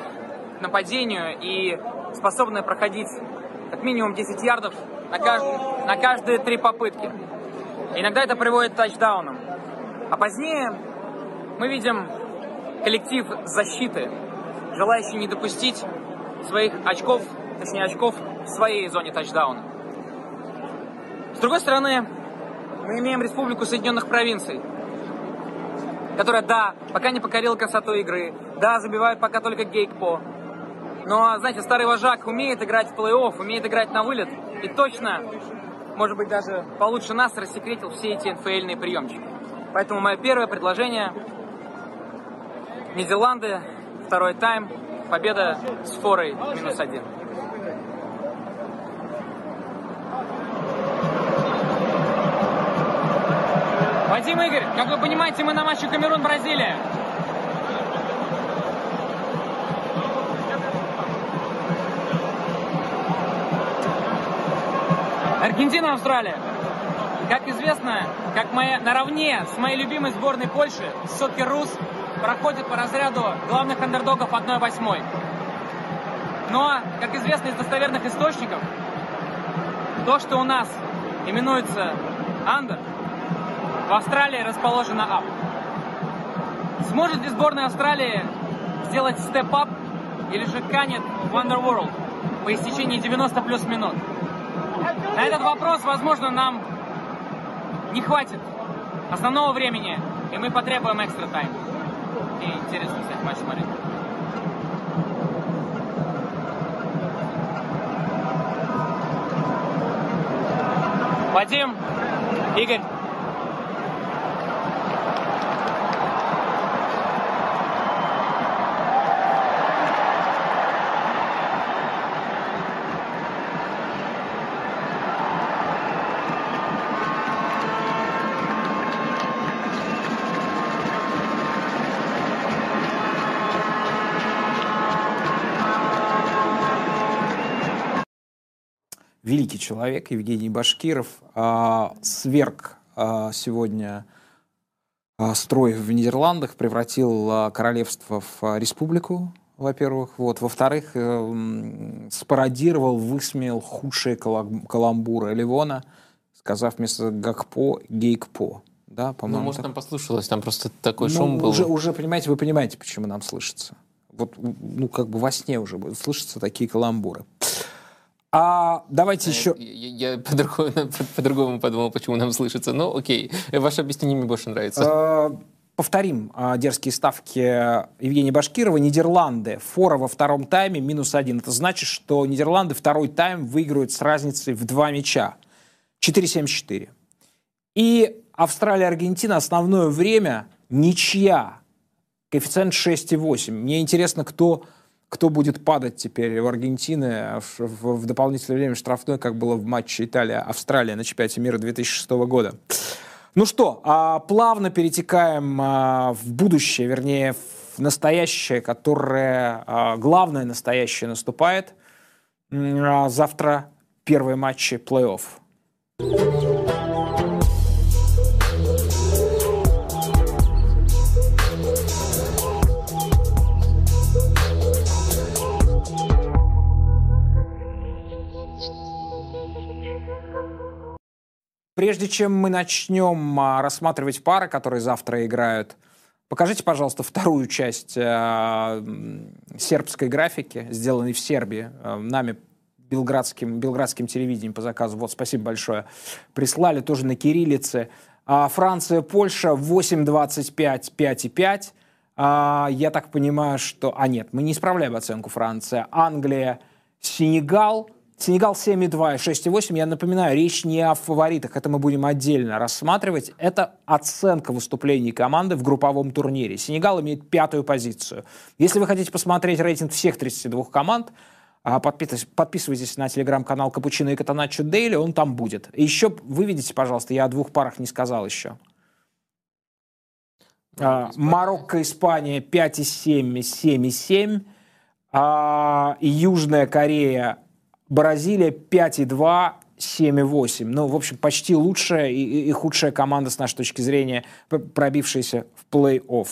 к нападению и способная проходить как минимум 10 ярдов на, кажд... на каждые три попытки. Иногда это приводит к тачдауном. А позднее мы видим коллектив защиты, желающий не допустить своих очков, точнее очков в своей зоне тачдауна. С другой стороны, мы имеем Республику Соединенных Провинций, которая, да, пока не покорила красоту игры, да, забивает пока только Гейкпо, но, знаете, старый вожак умеет играть в плей-офф, умеет играть на вылет, и точно, может быть, даже получше нас рассекретил все эти НФЛные приемчики. Поэтому мое первое предложение – Нидерланды, второй тайм, победа с форой минус один. Вадим Игорь, как вы понимаете, мы на матче Камерун-Бразилия. Аргентина, Австралия. Как известно, как моя, наравне с моей любимой сборной Польши, Сокер Рус проходит по разряду главных андердогов 1-8. Но, как известно из достоверных источников, то, что у нас именуется андер, в Австралии расположена ап. Сможет ли сборная Австралии сделать степ-ап или же канет в Underworld по истечении 90 плюс минут? На этот вопрос, возможно, нам не хватит основного времени, и мы потребуем экстра тайм. И интересно, кстати, матч смотреть. Вадим, Игорь, великий человек Евгений Башкиров а, сверг а, сегодня а, строй в Нидерландах, превратил а, королевство в а, республику, во-первых. Вот. Во-вторых, э, спародировал, высмеял худшие калам- каламбуры Ливона, сказав вместо Гакпо Гейкпо. Да, Ну, по-моему, может, так. нам послушалось, там просто такой Ну, шум был. Уже, уже, понимаете, вы понимаете, почему нам слышится. Вот, ну, как бы во сне уже будут слышаться такие каламбуры. А давайте Э, еще... Я, я по-другому, <laughs> по- по-другому подумал, почему нам слышится. Ну, окей. Ваше объяснение мне больше нравится. Э, Повторим а, дерзкие ставки Евгения Башкирова. Нидерланды. Фора во втором тайме минус один. Это значит, что Нидерланды второй тайм выигрывают с разницей в два мяча. 4-7-4. И Австралия-Аргентина основное время ничья. Коэффициент 6,8. Мне интересно, кто, кто будет падать теперь в Аргентины в, в- в дополнительное время штрафной, как было в матче Италия-Австралия на чемпионате мира 2006 года. Ну что, а, плавно перетекаем а, в будущее, вернее, в настоящее, которое, а, главное настоящее наступает. А Завтра первые матчи плей-офф. Прежде чем мы начнем а, рассматривать пары, которые завтра играют, покажите, пожалуйста, вторую часть а, сербской графики, сделанной в Сербии, а, нами, белградским, белградским телевидением по заказу. Вот, спасибо большое. Прислали тоже на кириллице. Франция, Польша 8.25, 5.5. А, я так понимаю, что... А нет, мы не исправляем оценку Франция. Англия, Сенегал. Сенегал 7,2 и 6,8. Я напоминаю, речь не о фаворитах. Это мы будем отдельно рассматривать. Это оценка выступлений команды в групповом турнире. Сенегал имеет пятую позицию. Если вы хотите посмотреть рейтинг всех 32 команд, а, подписывайтесь, на телеграм-канал Капучино и Катаначо Дейли, он там будет. И еще вы видите, пожалуйста, я о двух парах не сказал еще. А, Марокко, Испания 5,7 и 7,7. А, Южная Корея, Бразилия 5,2, 7,8. Ну, в общем, почти лучшая и, и- и худшая команда с нашей точки зрения, пробившаяся в плей-офф.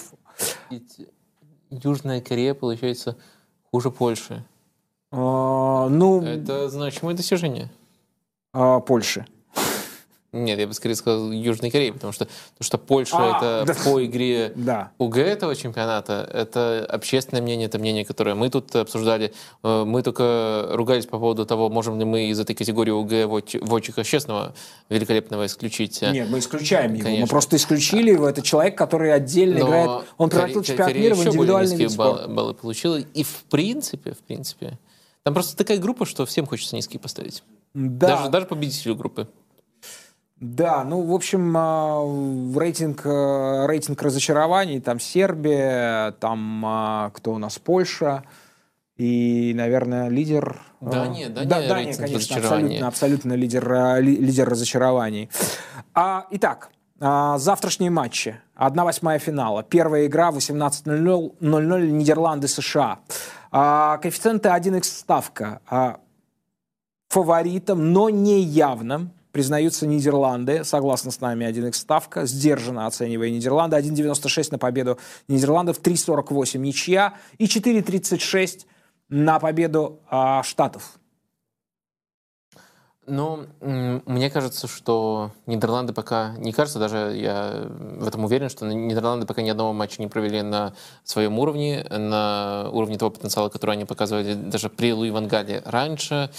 Южная Корея, получается, хуже Польши. А, ну, Это значимое достижение. а, Польши. Нет, я бы скорее сказал Южной Кореи, потому что, потому что Польша А, это да. по игре Да. УГ этого чемпионата, это общественное мнение, это мнение, которое мы тут обсуждали. Э, Мы только ругались по поводу того, можем ли мы из этой категории УГ Войчика Честного великолепного исключить. Нет, мы исключаем его. Мы Конечно. просто исключили его. Это человек, который отдельно Но играет. Он превратил чемпионат мира в индивидуальный вид баллы, баллы получила. И в принципе, в принципе, там просто такая группа, что всем хочется низкие поставить. Да, Даже, даже победителю группы. Да, ну, в общем, а, рейтинг, э, рейтинг разочарований, там Сербия, там а, кто у нас, Польша, и, наверное, лидер... э, Дания, Дания да, Дания, рейтинг конечно, абсолютно, абсолютно лидер, э, ли- лидер разочарований. А, итак, а, завтрашние матчи. 1-8 финала. Первая игра 18.00 00 Нидерланды-США. А, коэффициенты 1х ставка. А, фаворитом, но не явным признаются Нидерланды. Согласно с нами 1х ставка. Сдержанно оценивая Нидерланды. 1.96 на победу Нидерландов, 3.48 ничья и 4.36 на победу а, Штатов. Ну, мне кажется, что Нидерланды пока... Не кажется, даже я в этом уверен, что Нидерланды пока ни одного матча не провели на своем уровне, на уровне того потенциала, который они показывали даже при Луи Вангале раньше.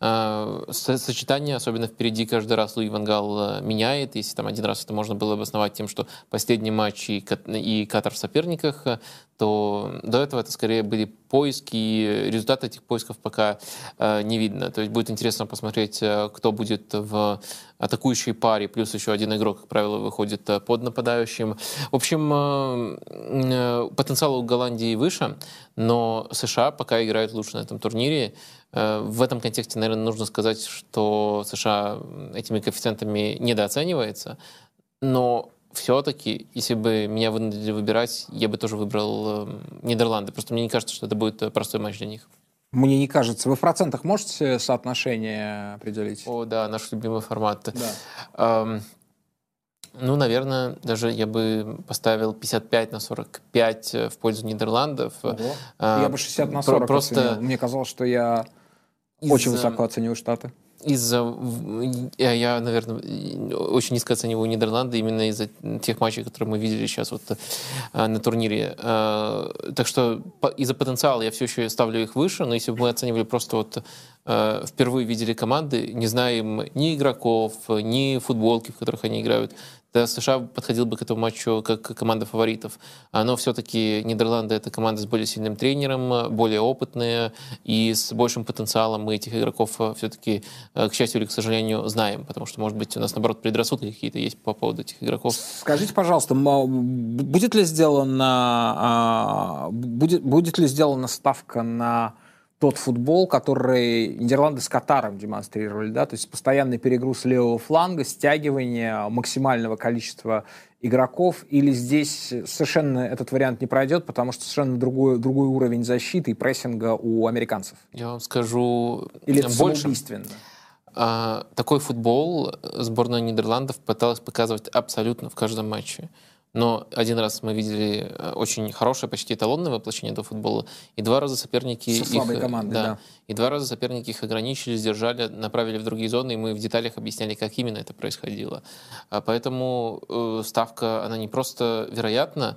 Со- Сочетание, особенно впереди, каждый раз Луи Вангал э, меняет. Если там один раз это можно было обосновать тем, что последний матч и, Кат- и Катар в соперниках, э, то до этого это скорее были поиски, и результаты этих поисков пока э, не видно. То есть будет интересно посмотреть, кто будет в атакующей паре, плюс еще один игрок, как правило, выходит под нападающим. В общем, потенциал у Голландии выше, но США пока играют лучше на этом турнире. Э, В этом контексте, наверное, нужно сказать, что США этими коэффициентами недооценивается, но все-таки, если бы меня вынудили выбирать, я бы тоже выбрал э, Нидерланды. Просто мне не кажется, что это будет э, простой матч для них. Мне не кажется. Вы в процентах можете соотношение определить? О, да, наш любимый формат. Да. Эм, ну, наверное, даже я бы поставил 55 на 45 в пользу Нидерландов. Ого. А, я бы 60 на про- 40 просто оценил. Мне казалось, что я из, очень э, высоко оцениваю Штаты. Из-за... Я, я, наверное, очень низко оцениваю Нидерланды именно из-за тех матчей, которые мы видели сейчас вот э, на турнире. Э, Так что из-за потенциала я все еще ставлю их выше, но если бы мы оценивали просто вот э, впервые видели команды, не знаем ни игроков, ни футболки, в которых они играют, то США подходил бы к этому матчу как команда фаворитов. А, Но все-таки Нидерланды — это команда с более сильным тренером, более опытная и с большим потенциалом. Мы этих игроков все-таки, к счастью или к сожалению, знаем, потому что, может быть, у нас, наоборот, предрассудки какие-то есть по поводу этих игроков. Скажите, пожалуйста, будет ли сделана а, будет, будет ли сделана ставка на тот футбол, который Нидерланды с Катаром демонстрировали, да, то есть постоянный перегруз левого фланга, стягивание максимального количества игроков, или здесь совершенно этот вариант не пройдет, потому что совершенно другой, другой уровень защиты и прессинга у американцев? Я вам скажу Или это больше. самоубийственно? А, Такой футбол сборная Нидерландов пыталась показывать абсолютно в каждом матче. Но один раз мы видели э, очень хорошее, почти эталонное воплощение этого футбола, и два раза соперники Со слабой их, э, командой, да. и два раза соперники их ограничили, сдержали, направили в другие зоны, и мы в деталях объясняли, как именно это происходило. А Поэтому э, ставка, она не просто вероятна,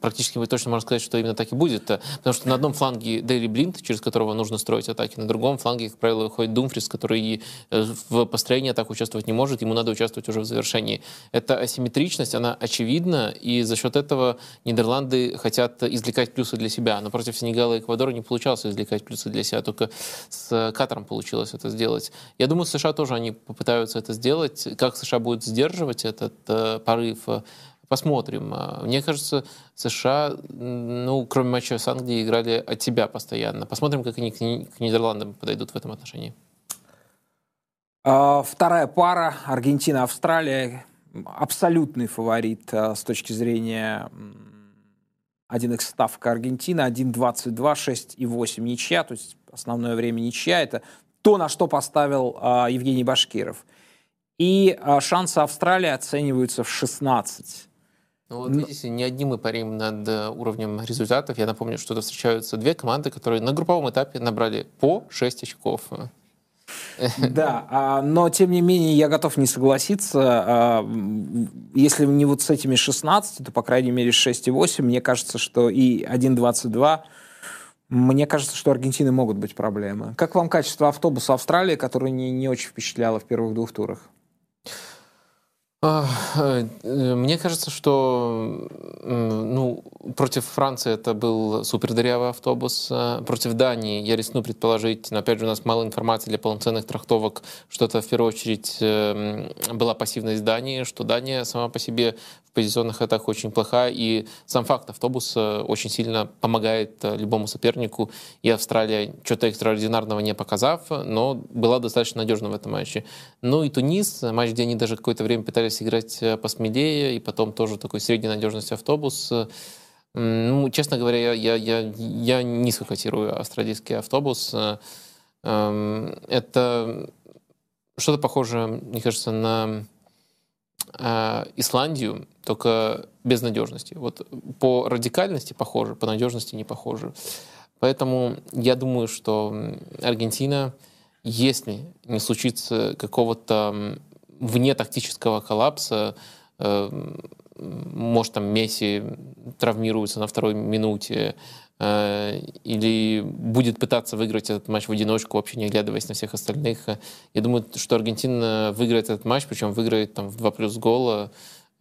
практически вы точно можно сказать, что именно так и будет. э, Потому что на одном фланге Дейли Блинт, через которого нужно строить атаки, на другом фланге, как правило, выходит Думфрис, который э, в построении атак участвовать не может, ему надо участвовать уже в завершении. Эта асимметричность, она очевидна, и за счет этого Нидерланды хотят извлекать плюсы для себя. Но против Сенегала и Эквадора не получалось извлекать плюсы для себя, только с Катаром получилось это сделать. Я думаю, США тоже они попытаются это сделать. Как США будет сдерживать этот э, порыв, Посмотрим. А, Мне кажется, США, ну, кроме матча с Англией, играли от себя постоянно. Посмотрим, как они к Ни- к Нидерландам подойдут в этом отношении. А, Вторая пара Аргентина-Австралия. Абсолютный фаворит а, с точки зрения м, 1х ставка Аргентина, 1.22, 6 и 8 ничья, то есть основное время ничья. Это то, на что поставил Евгений Башкиров. И шансы Австралии оцениваются в 16. Ну, вот Ну- видите, не одни мы парим над э, уровнем результатов. Я напомню, что встречаются две команды, которые на групповом этапе набрали по 6 очков. <laughs> Да, а, но тем не менее я готов не согласиться. а, Если не вот с этими 16, то, по крайней мере, с 6 и 8, мне кажется, что и 1.22, мне кажется, что у Аргентины могут быть проблемы. Как вам качество автобуса Австралии, которое не, не очень впечатляло в первых двух турах? Э, э, Мне кажется, что ну, против Франции это был супердырявый автобус. а Против Дании я рискну предположить, но опять же у нас мало информации для полноценных трактовок, что это в первую очередь э, м, была пассивность Дании, что Дания сама по себе позиционных атаках очень плоха, и сам факт автобуса очень сильно помогает э, любому сопернику, и Австралия что-то экстраординарного не показав, но была достаточно надежна в этом матче. Ну и Тунис, матч, где они даже какое-то время пытались играть э, посмелее, и потом тоже такой средней надежности автобус. Ну, честно говоря, я, я, я, я низко котирую австралийский автобус. Эм, Это что-то похожее, мне кажется, на э, Исландию, только без надежности. Вот по радикальности похоже, по надежности не похоже. Поэтому я думаю, что Аргентина, если не случится какого-то вне тактического коллапса, э, может, там Месси травмируется на второй минуте, или будет пытаться выиграть этот матч в одиночку, вообще не оглядываясь на всех остальных. э, Я думаю, что Аргентина выиграет этот матч, причем выиграет там в 2 плюс гола.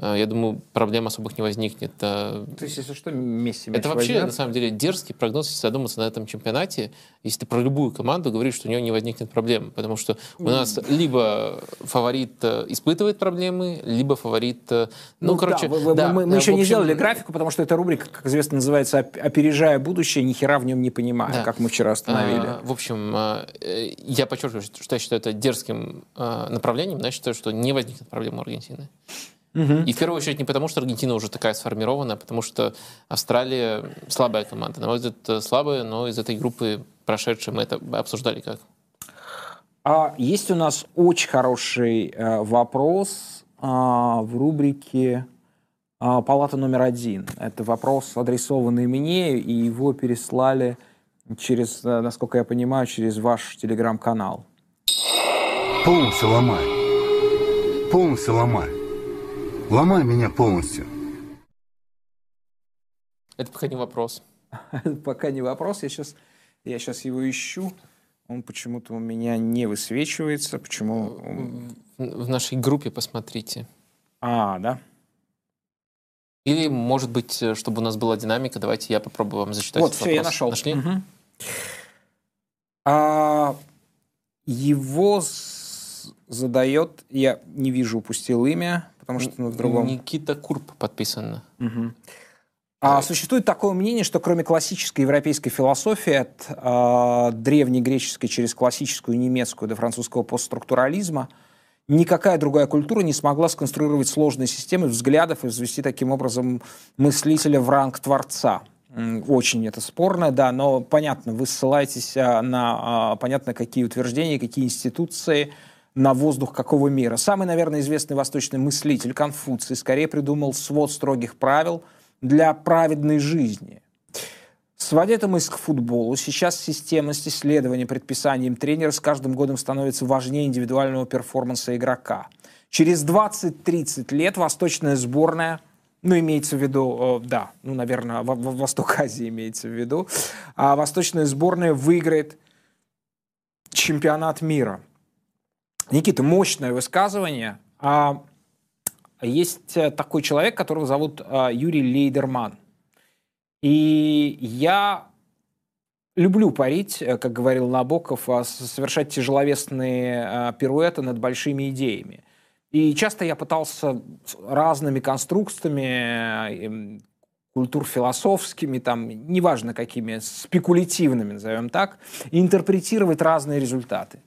Э, Я думаю, проблем особых не возникнет. Э, То есть, если что, Месси это вообще, возьмет. на самом деле, дерзкий прогноз, если задуматься на этом чемпионате. Если ты про любую команду говоришь, что у нее не возникнет проблем. Потому что у нас либо фаворит э, испытывает проблемы, либо фаворит... э, Ну, Ну, короче, да, вы- да, мы, мы э, еще в не общем, сделали графику, потому что эта рубрика, как известно, называется «Оп- «Опережая будущее, ни хера в нем не понимая», Да. как мы вчера установили. А, В общем, а, я подчеркиваю, что я считаю это дерзким а, направлением, считаю, что не возникнет проблем у Аргентины. И в первую очередь не потому, что Аргентина уже такая сформированная, а потому что Австралия слабая команда. На мой взгляд, э, слабая, но из этой группы прошедшее, мы это обсуждали как? А есть у нас очень хороший э, вопрос а, в рубрике а, «Палата номер один». Это вопрос, адресованный мне, и его переслали через, э, насколько я понимаю, через ваш телеграм-канал. Полностью ломай. Полностью ломай. Ломай меня полностью. Это пока не вопрос. <laughs> Пока не вопрос. Я сейчас, я сейчас его ищу. Он почему-то у меня не высвечивается. Почему? В нашей группе посмотрите. А, да? Или, может быть, э, чтобы у нас была динамика, давайте я попробую вам зачитать Вот, этот все, я вопрос. нашел. Нашли? Мгм. А, его задает, я не вижу, упустил имя, потому что ну, в другом. Никита Курп подписан. Мгм. А, существует такое мнение, что кроме классической европейской философии, от а, древнегреческой через классическую немецкую до французского постструктурализма, никакая другая культура не смогла сконструировать сложные системы взглядов и взвести таким образом мыслителя в ранг творца. Очень это спорно, да, но понятно, вы ссылаетесь а, на а, понятно какие утверждения, какие институции, на воздух какого мира. Самый, наверное, известный восточный мыслитель Конфуций скорее придумал свод строгих правил для праведной жизни. Сводя эту мысль к футболу, сейчас системность исследования предписанием тренера с каждым годом становится важнее индивидуального перформанса игрока. Через 20-30 лет восточная сборная, ну, имеется в виду, э, да, ну, наверное, во- во- Восток Азии имеется в виду, а восточная сборная выиграет чемпионат мира. Никита, мощное высказывание. А есть э, такой человек, которого зовут а, Юрий Лейдерман. И я люблю парить, э, как говорил Набоков, совершать тяжеловесные пируэты над большими идеями. И часто я пытался разными конструкциями, э, культурфилософскими, там, неважно какими, спекулятивными, назовем так, интерпретировать разные результаты.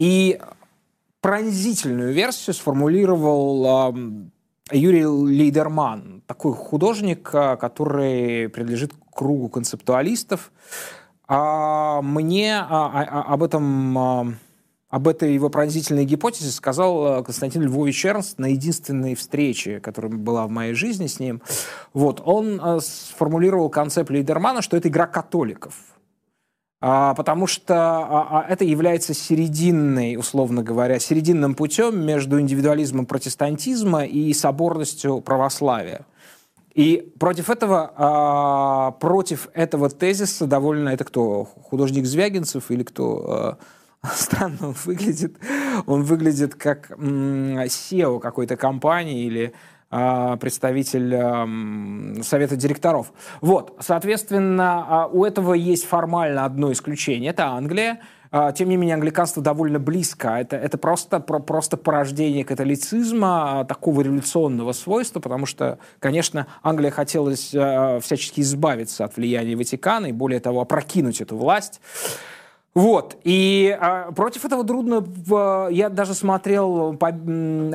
И пронзительную версию сформулировал Юрий Лейдерман, такой художник, а, который принадлежит кругу концептуалистов. А мне а, а, об этом об этой его пронзительной гипотезе сказал Константин Львович Эрнст на единственной встрече, которая была в моей жизни с ним. Вот, он сформулировал концепт Лейдермана, что это игра католиков. А, потому что а, а, это является серединной, условно говоря, серединным путем между индивидуализмом протестантизма и соборностью православия. И против этого, против этого тезиса довольно, это кто, художник Звягинцев или кто, <laughs> странно он выглядит, он выглядит как SEO какой-то компании или представитель ам, совета директоров. Вот, соответственно, а, у этого есть формально одно исключение, это Англия. А, Тем не менее, англиканство довольно близко. Это, это просто, про- просто порождение католицизма, а, такого революционного свойства, потому что, конечно, Англия хотелось а, всячески избавиться от влияния Ватикана и, более того, опрокинуть эту власть. Вот, и а, против этого трудно, в- я даже смотрел, по-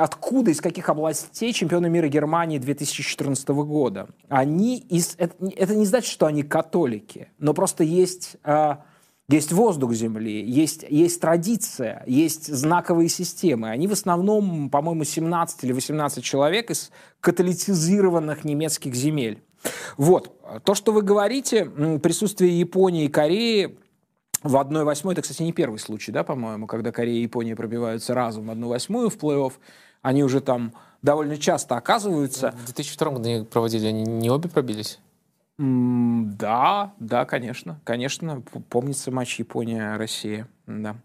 откуда, из каких областей чемпионы мира Германии 2014 года. Они из, это, это не значит, что они католики, но просто есть, а, есть воздух земли, есть, есть традиция, есть знаковые системы. Они в основном, по-моему, 17 или 18 человек из католицизированных немецких земель. Вот, то, что вы говорите, присутствие Японии и Кореи в 1-8, это, кстати, не первый случай, да, по-моему, когда Корея и Япония пробиваются разом в 1-8 в плей-офф. Они уже там довольно часто оказываются. В 2002 году они проводили, они не обе пробились? М, Да, да, конечно, конечно. Помнится матч Япония-Россия. Да.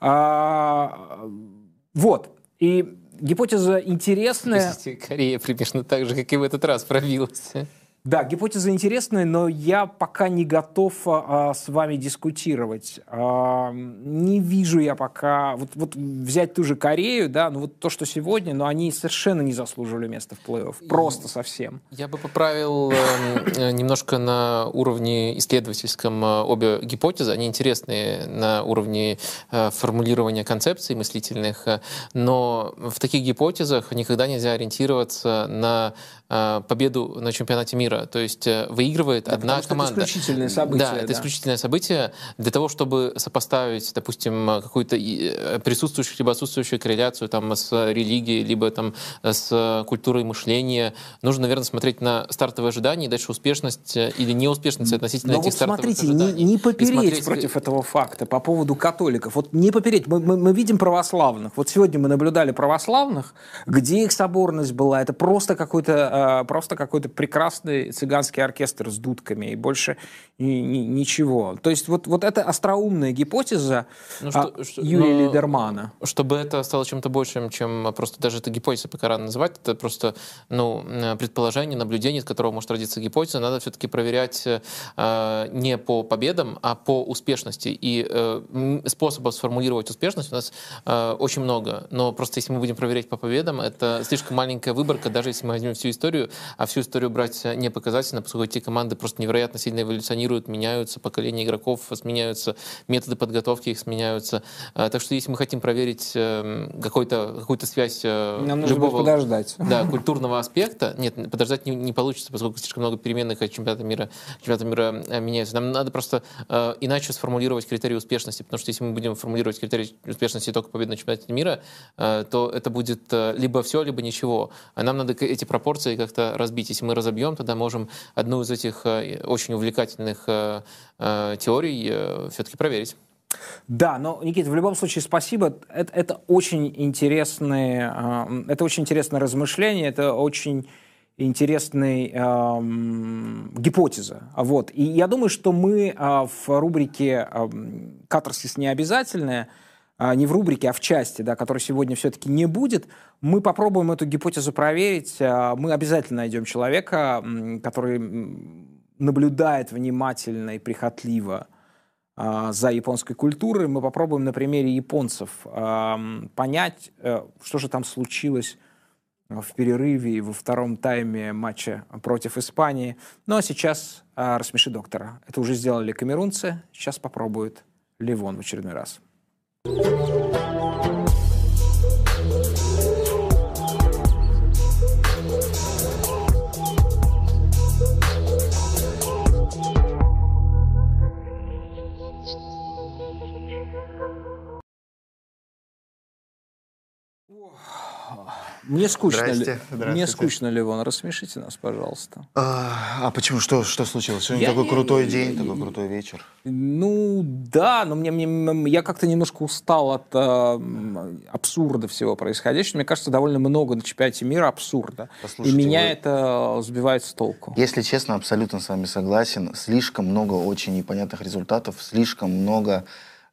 А, вот. И гипотеза интересная. Корея примерно так же, как и в этот раз пробилась. Да, гипотеза интересная, но я пока не готов а, с вами дискутировать. А, не вижу я пока... Вот, вот взять ту же Корею, да, ну вот то, что сегодня, но они совершенно не заслуживали места в плей-офф. Просто совсем. Я бы поправил эм, э, немножко на уровне исследовательском э, обе гипотезы. Они интересные на уровне э, формулирования концепций мыслительных, э, но в таких гипотезах никогда нельзя ориентироваться на э, победу на чемпионате мира. То есть э, выигрывает Да, одна команда. Это исключительное событие. Да, это исключительное событие. Для того, чтобы сопоставить, допустим, какую-то э, присутствующую либо отсутствующую корреляцию там, с религией, либо там, с культурой мышления, нужно, наверное, смотреть на стартовые ожидания и дальше успешность э, или неуспешность относительно Но этих вот стартовых смотрите, не, ожиданий. не И попереть смотреть- против этого факта по поводу католиков. Вот не попереть. Мы, мы- мы видим православных. Вот сегодня мы наблюдали православных, где их соборность была. Это просто какой-то, э, просто какой-то прекрасный цыганский оркестр с дудками и больше ни- ни- ничего. То есть вот, вот это остроумная гипотеза Ну, а, что- что- Юрия но- Лидермана. Чтобы это стало чем-то большим, чем просто даже это гипотеза пока рано называть, это просто ну, э, предположение, наблюдение, от которого может родиться гипотеза. Надо все-таки проверять э, не по победам, а по успешности. И э, способов сформулировать успешность у нас э, очень много. Но просто если мы будем проверять по победам, это слишком маленькая выборка, даже если мы возьмем всю историю, а всю историю брать не показательно, поскольку эти команды просто невероятно сильно эволюционируют, меняются, поколения игроков сменяются, методы подготовки их сменяются. Э, Так что если мы хотим проверить э, какой-то, какую-то связь э, Нам нужно любого подождать. да, <laughs> культурного аспекта, нет, подождать не, не получится, поскольку слишком много переменных от чемпионата мира, чемпионата мира э, меняется. Нам надо просто э, иначе сформулировать критерии успешности, потому что если мы будем формулировать критерии успешности только победы на чемпионате мира, э, то это будет либо все, либо ничего. А нам надо эти пропорции как-то разбить. Если мы разобьем, тогда можем одну из этих э, очень увлекательных э, э, теорий все-таки проверить. Да, но, Никита, в любом случае, спасибо. Это, это очень интересные, э, это очень интересное размышление, это очень интересная эм, гипотеза. Вот. И я думаю, что мы э, в рубрике эм, «Катарсис не обязательное», а, не в рубрике, а в части, да, которой сегодня все-таки не будет, мы попробуем эту гипотезу проверить. А, Мы обязательно найдем человека, который наблюдает внимательно и прихотливо а, за японской культурой. Мы попробуем на примере японцев понять, э, что же там случилось в перерыве и во втором тайме матча против Испании. Ну а сейчас а, рассмеши доктора. Это уже сделали камерунцы, сейчас попробует Ливон в очередной раз. Thank you. Мне скучно, Здрасте, ли- мне скучно, Ливон. Рассмешите нас, пожалуйста. А, а почему? Что, что случилось? Сегодня Я такой не- крутой день, такой крутой вечер. Ну да, но мне, мне- я как-то немножко устал от э, абсурда всего происходящего. Мне кажется, довольно много на чемпионате мира абсурда. И Послушайте, меня вы- это сбивает с толку. Если честно, абсолютно с вами согласен. Слишком много очень непонятных результатов, слишком много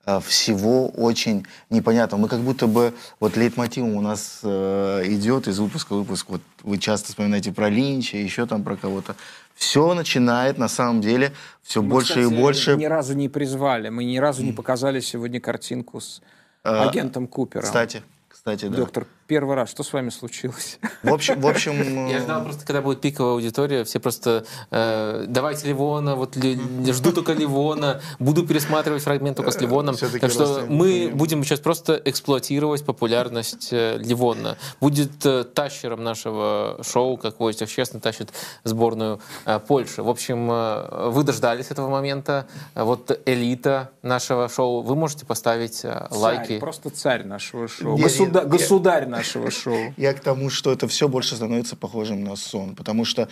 всего очень непонятного. Мы как будто бы, вот лейтмотивом у нас э, идет из выпуска в выпуск, вот вы часто вспоминаете про Линча, еще там про кого-то. Все начинает, на самом деле, все Мы, больше кстати, и больше... Ни разу не призвали. Мы ни разу не показали сегодня картинку с А, агентом Купером. Кстати, кстати, да. Доктор, первый раз. Что с вами случилось? В общем, в общем... <laughs> Я э, ждал просто, когда будет пиковая аудитория, все просто э, давайте Ливона, вот ли- жду только Ливона, буду пересматривать фрагмент только с Ливоном. Всё-таки Так что мы будем сейчас просто эксплуатировать популярность э, Ливона. Будет э, тащером нашего шоу, как Войцех честно тащит сборную э, Польши. В общем, э, вы дождались этого момента. Э, Вот элита нашего шоу. Вы можете поставить э, лайки. Царь, просто царь нашего шоу. Я- Госуда- я- Государь нашего шоу. Я к тому, что это все больше становится похожим на сон, потому что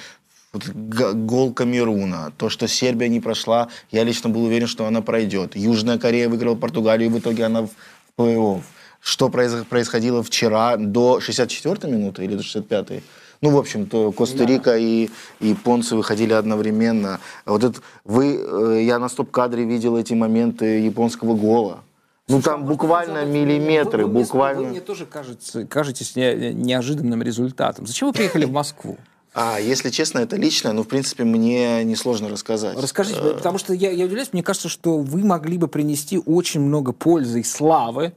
вот гол Камеруна, то, что Сербия не прошла, я лично был уверен, что она пройдет. Южная Корея выиграла Португалию, и в итоге она в плей-офф. Что произ- происходило вчера до 64-й минуты или до 65-й? Ну, в общем-то, Коста-Рика и, и японцы выходили одновременно. Вот это, вы, э, я на стоп-кадре видел эти моменты японского гола. Ну, там буквально миллиметры, Вы- вы буквально... Вы мне тоже кажется, кажетесь не- неожиданным результатом. Зачем вы приехали в Москву? А, если честно, это личное, но, в принципе, мне несложно рассказать. Расскажите, потому что я, я удивляюсь, мне кажется, что вы могли бы принести очень много пользы и славы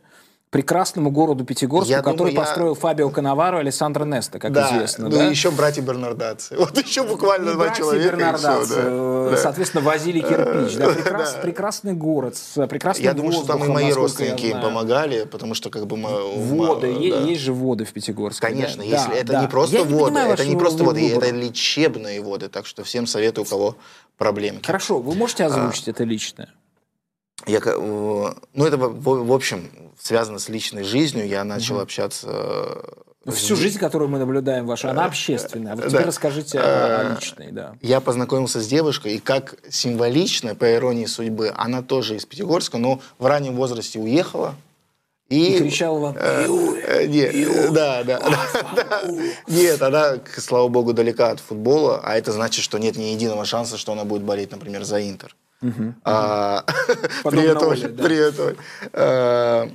прекрасному городу Пятигорску, Я который думаю, я- построил Фабио Канаваро и Александро Неста, как да, известно. ну да? и еще братья Бернардаци. <laughs> Вот еще буквально И два братья человека. Бернардаци, да. э, Да. соответственно, возили кирпич. Да, <laughs> прекрас- Да. Прекрасный город с прекрасным Я думаю, что там и мои я родственники им помогали, потому что как бы мы... Воды, да. есть же воды в Пятигорске. Конечно, да? если Да, это да. не просто Я воды, понимаю это не просто воды, это лечебные воды, так что всем советую, у кого проблемки. Хорошо, вы можете озвучить это личное? Я, э, ну, это, в, в общем, связано с личной жизнью. Я начал общаться... э, Всю жизнь, которую мы наблюдаем ваша, она общественная. А вот теперь да. расскажите о, Э, о личной, да. Я познакомился с девушкой, и как символично, по иронии судьбы, она тоже из Пятигорска, но в раннем возрасте уехала. И, И кричала вам, Э, э, нет, да, да, да, <laughs> да. Нет, она, слава богу, далека от футбола, а это значит, что нет ни единого шанса, что она будет болеть, например, за Интер. А, <laughs> да. Привет, Оль. Э,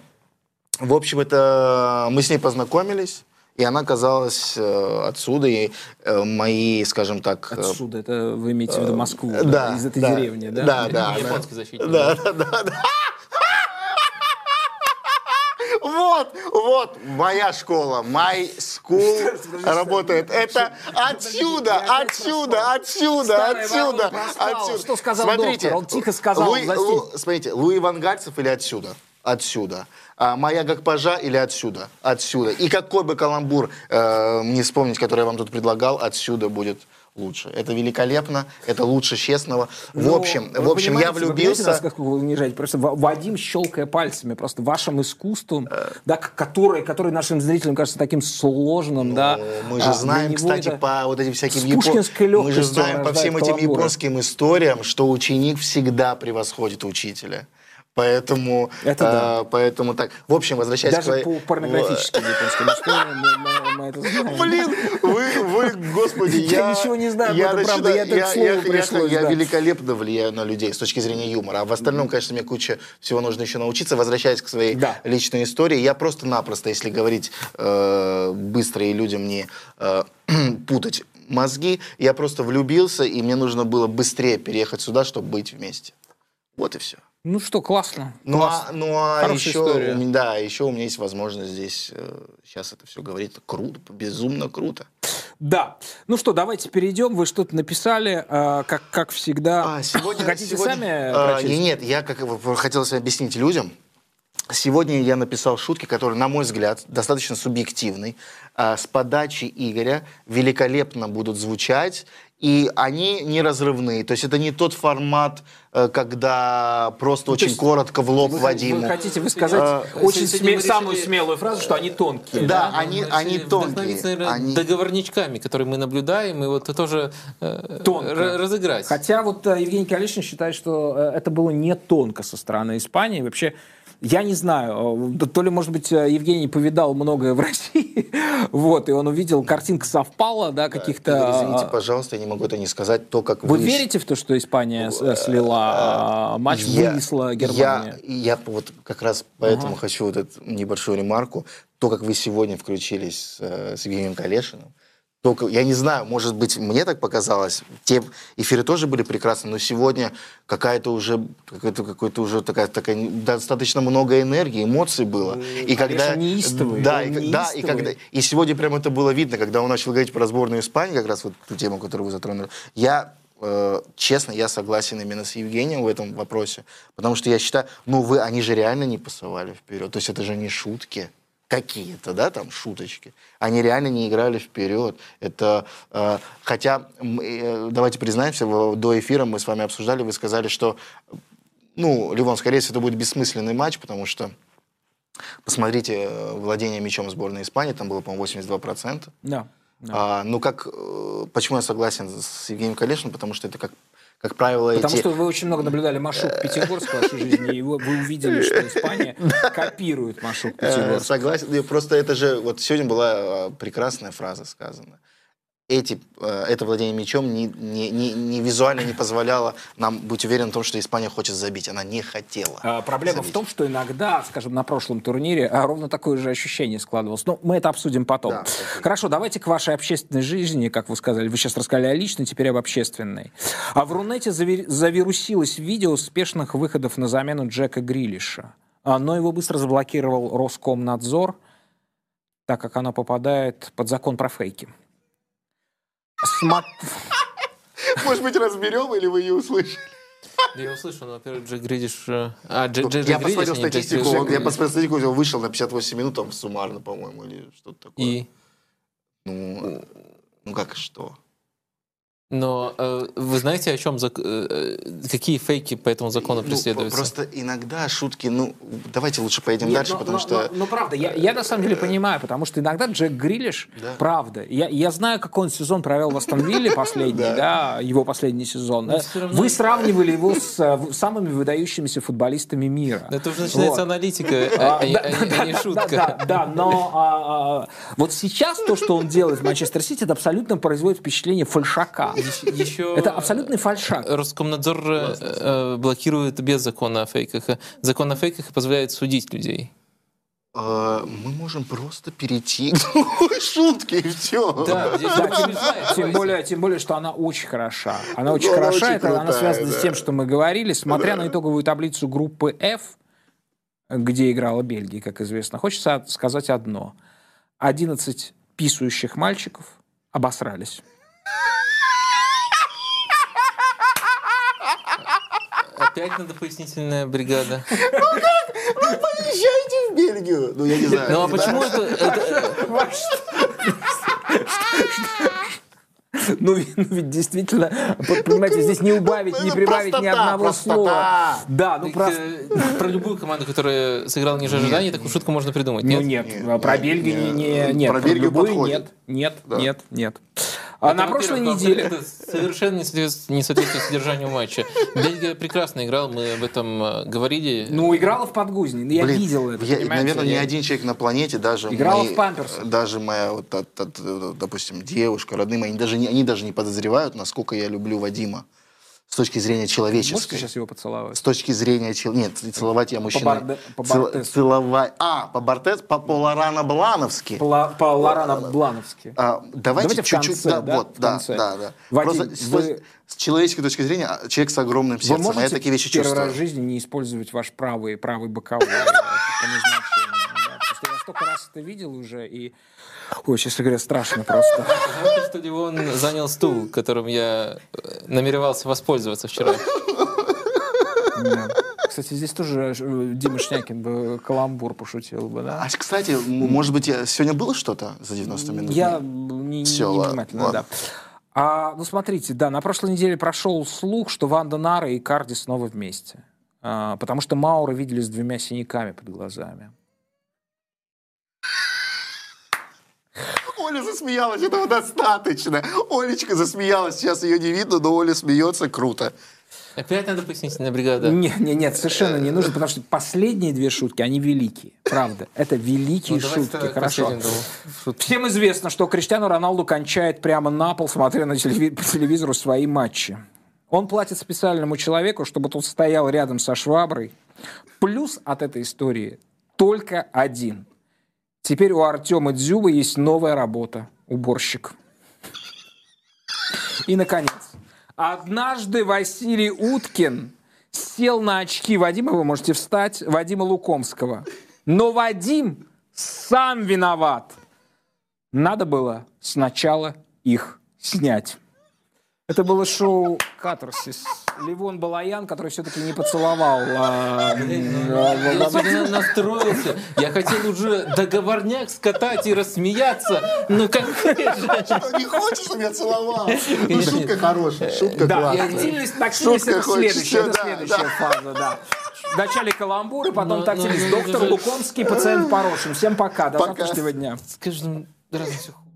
В общем, это мы с ней познакомились, и она оказалась э, отсюда, и э, мои, скажем так... э, Отсюда, это вы имеете в виду Москву, да, да, из этой да, деревни, да? Да, да. Японский защитник. Да, да, да, да. Вот, вот, моя школа, my school <laughs> работает. Это отсюда, отсюда, отсюда, отсюда, отсюда. Что сказал Смотрите, доктор? Он тихо сказал, Смотрите, Луи Вангальцев или отсюда? Отсюда. А моя Гакпажа или отсюда? Отсюда. И какой бы каламбур э, мне вспомнить, который я вам тут предлагал, отсюда будет лучше. Это великолепно, это лучше честного. В Ну, общем, в общем, я понимаете, вы влюбился. насколько вы унижаете? Просто Ва- Вадим, щелкая пальцами, просто вашим искусством, Э. да, к- которое, которое нашим зрителям кажется таким сложным, да. Ну, Мы а, же для знаем, кстати, это по вот этим всяким с япон- пушкинской Мы же знаем по всем этим каламбуры. японским историям, что ученик всегда превосходит учителя. Поэтому, Это да. э, поэтому так. В общем, возвращаясь к Даже по порнографическим <laughs> японским историям мы, мы- мы это знаем. Блин, вы, господи, Я я... ничего не знаю об этом, правда, я так я, я, пришлось, я великолепно влияю на людей с точки зрения юмора. А в остальном, конечно, мне куча всего нужно еще научиться. Возвращаясь к своей личной истории, я просто-напросто, если говорить э, быстро и людям не э, <clears throat> путать мозги, я просто влюбился, и мне нужно было быстрее переехать сюда, чтобы быть вместе. Вот и все. Ну что, классно. Ну классно. а, ну, а Хорошая еще, история. да, еще у меня есть возможность здесь э, сейчас это все говорить. Круто, безумно круто. Да. Ну что, давайте перейдем. Вы что-то написали, э, как, как всегда. А, сегодня, Хотите сегодня- сами а, прочесть? не- Нет, я как бы хотелось объяснить людям. Сегодня я написал шутки, которые, на мой взгляд, достаточно субъективны. а, С подачи Игоря великолепно будут звучать, и они неразрывные. То есть это не тот формат, э, когда просто очень Ну, есть коротко в лоб Вы, Вадиму. вы хотите вы сказать А, очень сегодня сме- решили- самую смелую фразу, что они тонкие. Да, Ну, они, мы они тонкие. наверное, Они- договорничками, которые мы наблюдаем, и вот это тоже э, Тонко. р- разыграть. Хотя вот э, Евгений Калишин считает, что э, это было не тонко со стороны Испании. Вообще, я не знаю, э, то ли, может быть, э, Евгений повидал многое в <laughs> России, вот, и он увидел, картинка совпала, да, каких-то... Извините, э, пожалуйста, я не могу это не сказать. То, как Вы вы... верите в то, что Испания э, слила э, матч, Я- вынесла Германию? Я, я вот как раз поэтому хочу вот эту небольшую ремарку. То, как вы сегодня включились с, с Евгением Калешиным, только, я не знаю, может быть, мне так показалось, те эфиры тоже были прекрасны, но сегодня какая-то уже, какая-то, какой-то уже такая, такая достаточно много энергии, эмоций было. и когда, Калешин неистовый, да, и, да, и неистовый. когда, и сегодня прям это было видно, когда он начал говорить про сборную Испании, как раз вот ту тему, которую вы затронули. Я э, честно, я согласен именно с Евгением в этом вопросе, потому что я считаю, ну вы, они же реально не пасовали вперед, то есть это же не шутки какие-то, да, там шуточки. Они реально не играли вперед. Это, э, хотя, э, давайте признаемся, в- до эфира мы с вами обсуждали, вы сказали, что, ну, Ливон, скорее всего, это будет бессмысленный матч, потому что посмотрите э, владение мячом сборной Испании, там было, по-моему, 82%. Да. да. А, ну, как, э, почему я согласен с Евгением Калешиным? Потому что это, как, как правило, Потому эти... что вы очень много наблюдали Машук Пятигорск в вашей жизни, и вы, вы увидели, что Испания <laughs> копирует Машук Э, Пятигорск. Согласен. Просто это же... Вот сегодня была э, прекрасная фраза сказана. Эти, э, это владение мячом не, не, не, не визуально не позволяло нам быть уверенным в том, что Испания хочет забить. Она не хотела. А, Проблема забить. в том, что иногда, скажем, на прошлом турнире а, ровно такое же ощущение складывалось. Но мы это обсудим потом. Да, окей. Хорошо, давайте к вашей общественной жизни, как вы сказали. Вы сейчас рассказали о личной, теперь об общественной. А в Рунете зави- завирусилось видео успешных выходов на замену Джека Грилиша. а, но его быстро заблокировал Роскомнадзор, так как оно попадает под закон про фейки. Смо- <laughs> Может быть, разберем, или вы не услышали? Я услышал, но, во-первых, Джек Гридиш... э, А, Дж- Джек Я Гридиш, посмотрел Джек статистику, Гридиш. он- я посмотрел статистику, он вышел на 58 минут, там суммарно, по-моему, или что-то такое. И... Ну, ну как что? Но э, вы знаете, о чем зак- э, э, какие фейки по этому закону Ну, преследуются? Просто иногда шутки, ну, давайте лучше поедем Нет, дальше, но- потому но- что... но правда, я, я на самом деле понимаю, потому что иногда Джек Грилиш, Да. правда, я, я знаю, как он сезон провел в Астон Вилле последний, да, его последний сезон. Вы сравнивали его с э, самыми выдающимися футболистами мира. Это уже начинается аналитика, А, не- шутка. Да, да, да, но а, а, вот сейчас то, что он делает в Манчестер Сити, это абсолютно производит впечатление фальшака. Еще Это абсолютный фальшак. Роскомнадзор э, э, блокирует без закона о фейках. Закон о фейках позволяет судить людей. э, мы можем просто перейти к другой шутке, и все. Да, здесь Да, не тем, тем более, тем более, что она очень хороша. Она очень Ну, она хороша, очень это, она крутая, связана да. с тем, что мы говорили. Смотря на итоговую таблицу группы F, где играла Бельгия, как известно, хочется сказать одно. 11 писающих мальчиков обосрались. Опять надо пояснительная бригада. Поезжайте в Бельгию. Ну, я не знаю. Ну а не почему это... Ну, ну, ведь действительно, п- понимаете, здесь не убавить, не ну, прибавить ни одного простота. слова. Да, ну просто... э, Про любую команду, которая сыграла ниже ожиданий, такую шутку можно придумать. Ну Нет? нет, Нет, про Бельгию не, нет. не- нет, Про про Бельгию любую подходит. нет, нет, Да. нет, нет. А Это, на прошлой неделе... Это совершенно не соответствует, не соответствует содержанию матча. Бельгия прекрасно играла, мы об этом э, говорили. Ну, играла в подгузне, ну, я Блин, видел это, я- понимаете? наверное, ни один человек на планете, даже Играла мои- в памперсы. даже моя, вот, та- та- та- допустим, девушка, родные мои, они даже, не, они даже не подозревают, насколько я люблю Вадима с точки зрения Можете человеческой. сейчас его поцеловать? С точки зрения чел... Нет, целовать я мужчина. Барде- по Цел-. Целовать. А, по Бартес, по Поларана Блановски. По, по Лорана Блановски. А, давайте, Давайте чуть-чуть, да, да, вот, да, да, да. Вадим, Просто с, вы- с человеческой точки зрения, а, человек с огромным Вы сердцем, а я можете такие вещи первый чувствую. раз в жизни не использовать ваш правый, правый боковой <laughs> по назначению. да, Потому что я столько раз это видел уже, и... Ой, честно говоря, страшно просто. Жалко, что Левон занял стул, которым я э, намеревался воспользоваться вчера. Да. Кстати, здесь тоже э, Дима Шнякин бы каламбур пошутил бы, да? А, кстати, может быть, сегодня было что-то за 90 минут? Я не, Всё, не внимательно, ладно. да. А, ну, смотрите, да, на прошлой неделе прошел слух, что Ванда Нара и Карди снова вместе. А, потому что Маура видели с двумя синяками под глазами. Оля засмеялась, этого достаточно. Олечка засмеялась, сейчас ее не видно, но Оля смеется круто. Опять надо пояснительная бригада. Нет, нет, нет, совершенно не нужно, потому что последние две шутки, они великие. Правда. Это великие Ну, шутки. Хорошо. шуткам. Всем известно, что Криштиану Роналду кончает прямо на пол, смотря на по телевизору свои матчи. Он платит специальному человеку, чтобы тот стоял рядом со шваброй. Плюс от этой истории только один. Теперь у Артема Дзюба есть новая работа – уборщик. И, наконец, однажды Василий Уткин сел на очки Вадима, вы можете встать, Вадима Лукомского. Но Вадим сам виноват. Надо было сначала их снять. Это было шоу «Катарсис». Ливон Балаян, который все-таки не поцеловал. а, Я сегодня настроился. Я хотел уже договорняк скатать и рассмеяться. Ну как <laughs> Не хочешь, чтобы я целовал? Ну, шутка хорошая, шутка классная. активность Шутка это хочется, следующая, фаза, да. Вначале каламбуры, потом Ну, тактильность. ну, ну, Доктор ну, Лукомский, пациент <laughs> Порошин. Всем пока, до завтрашнего дня. с каждым разом все Thank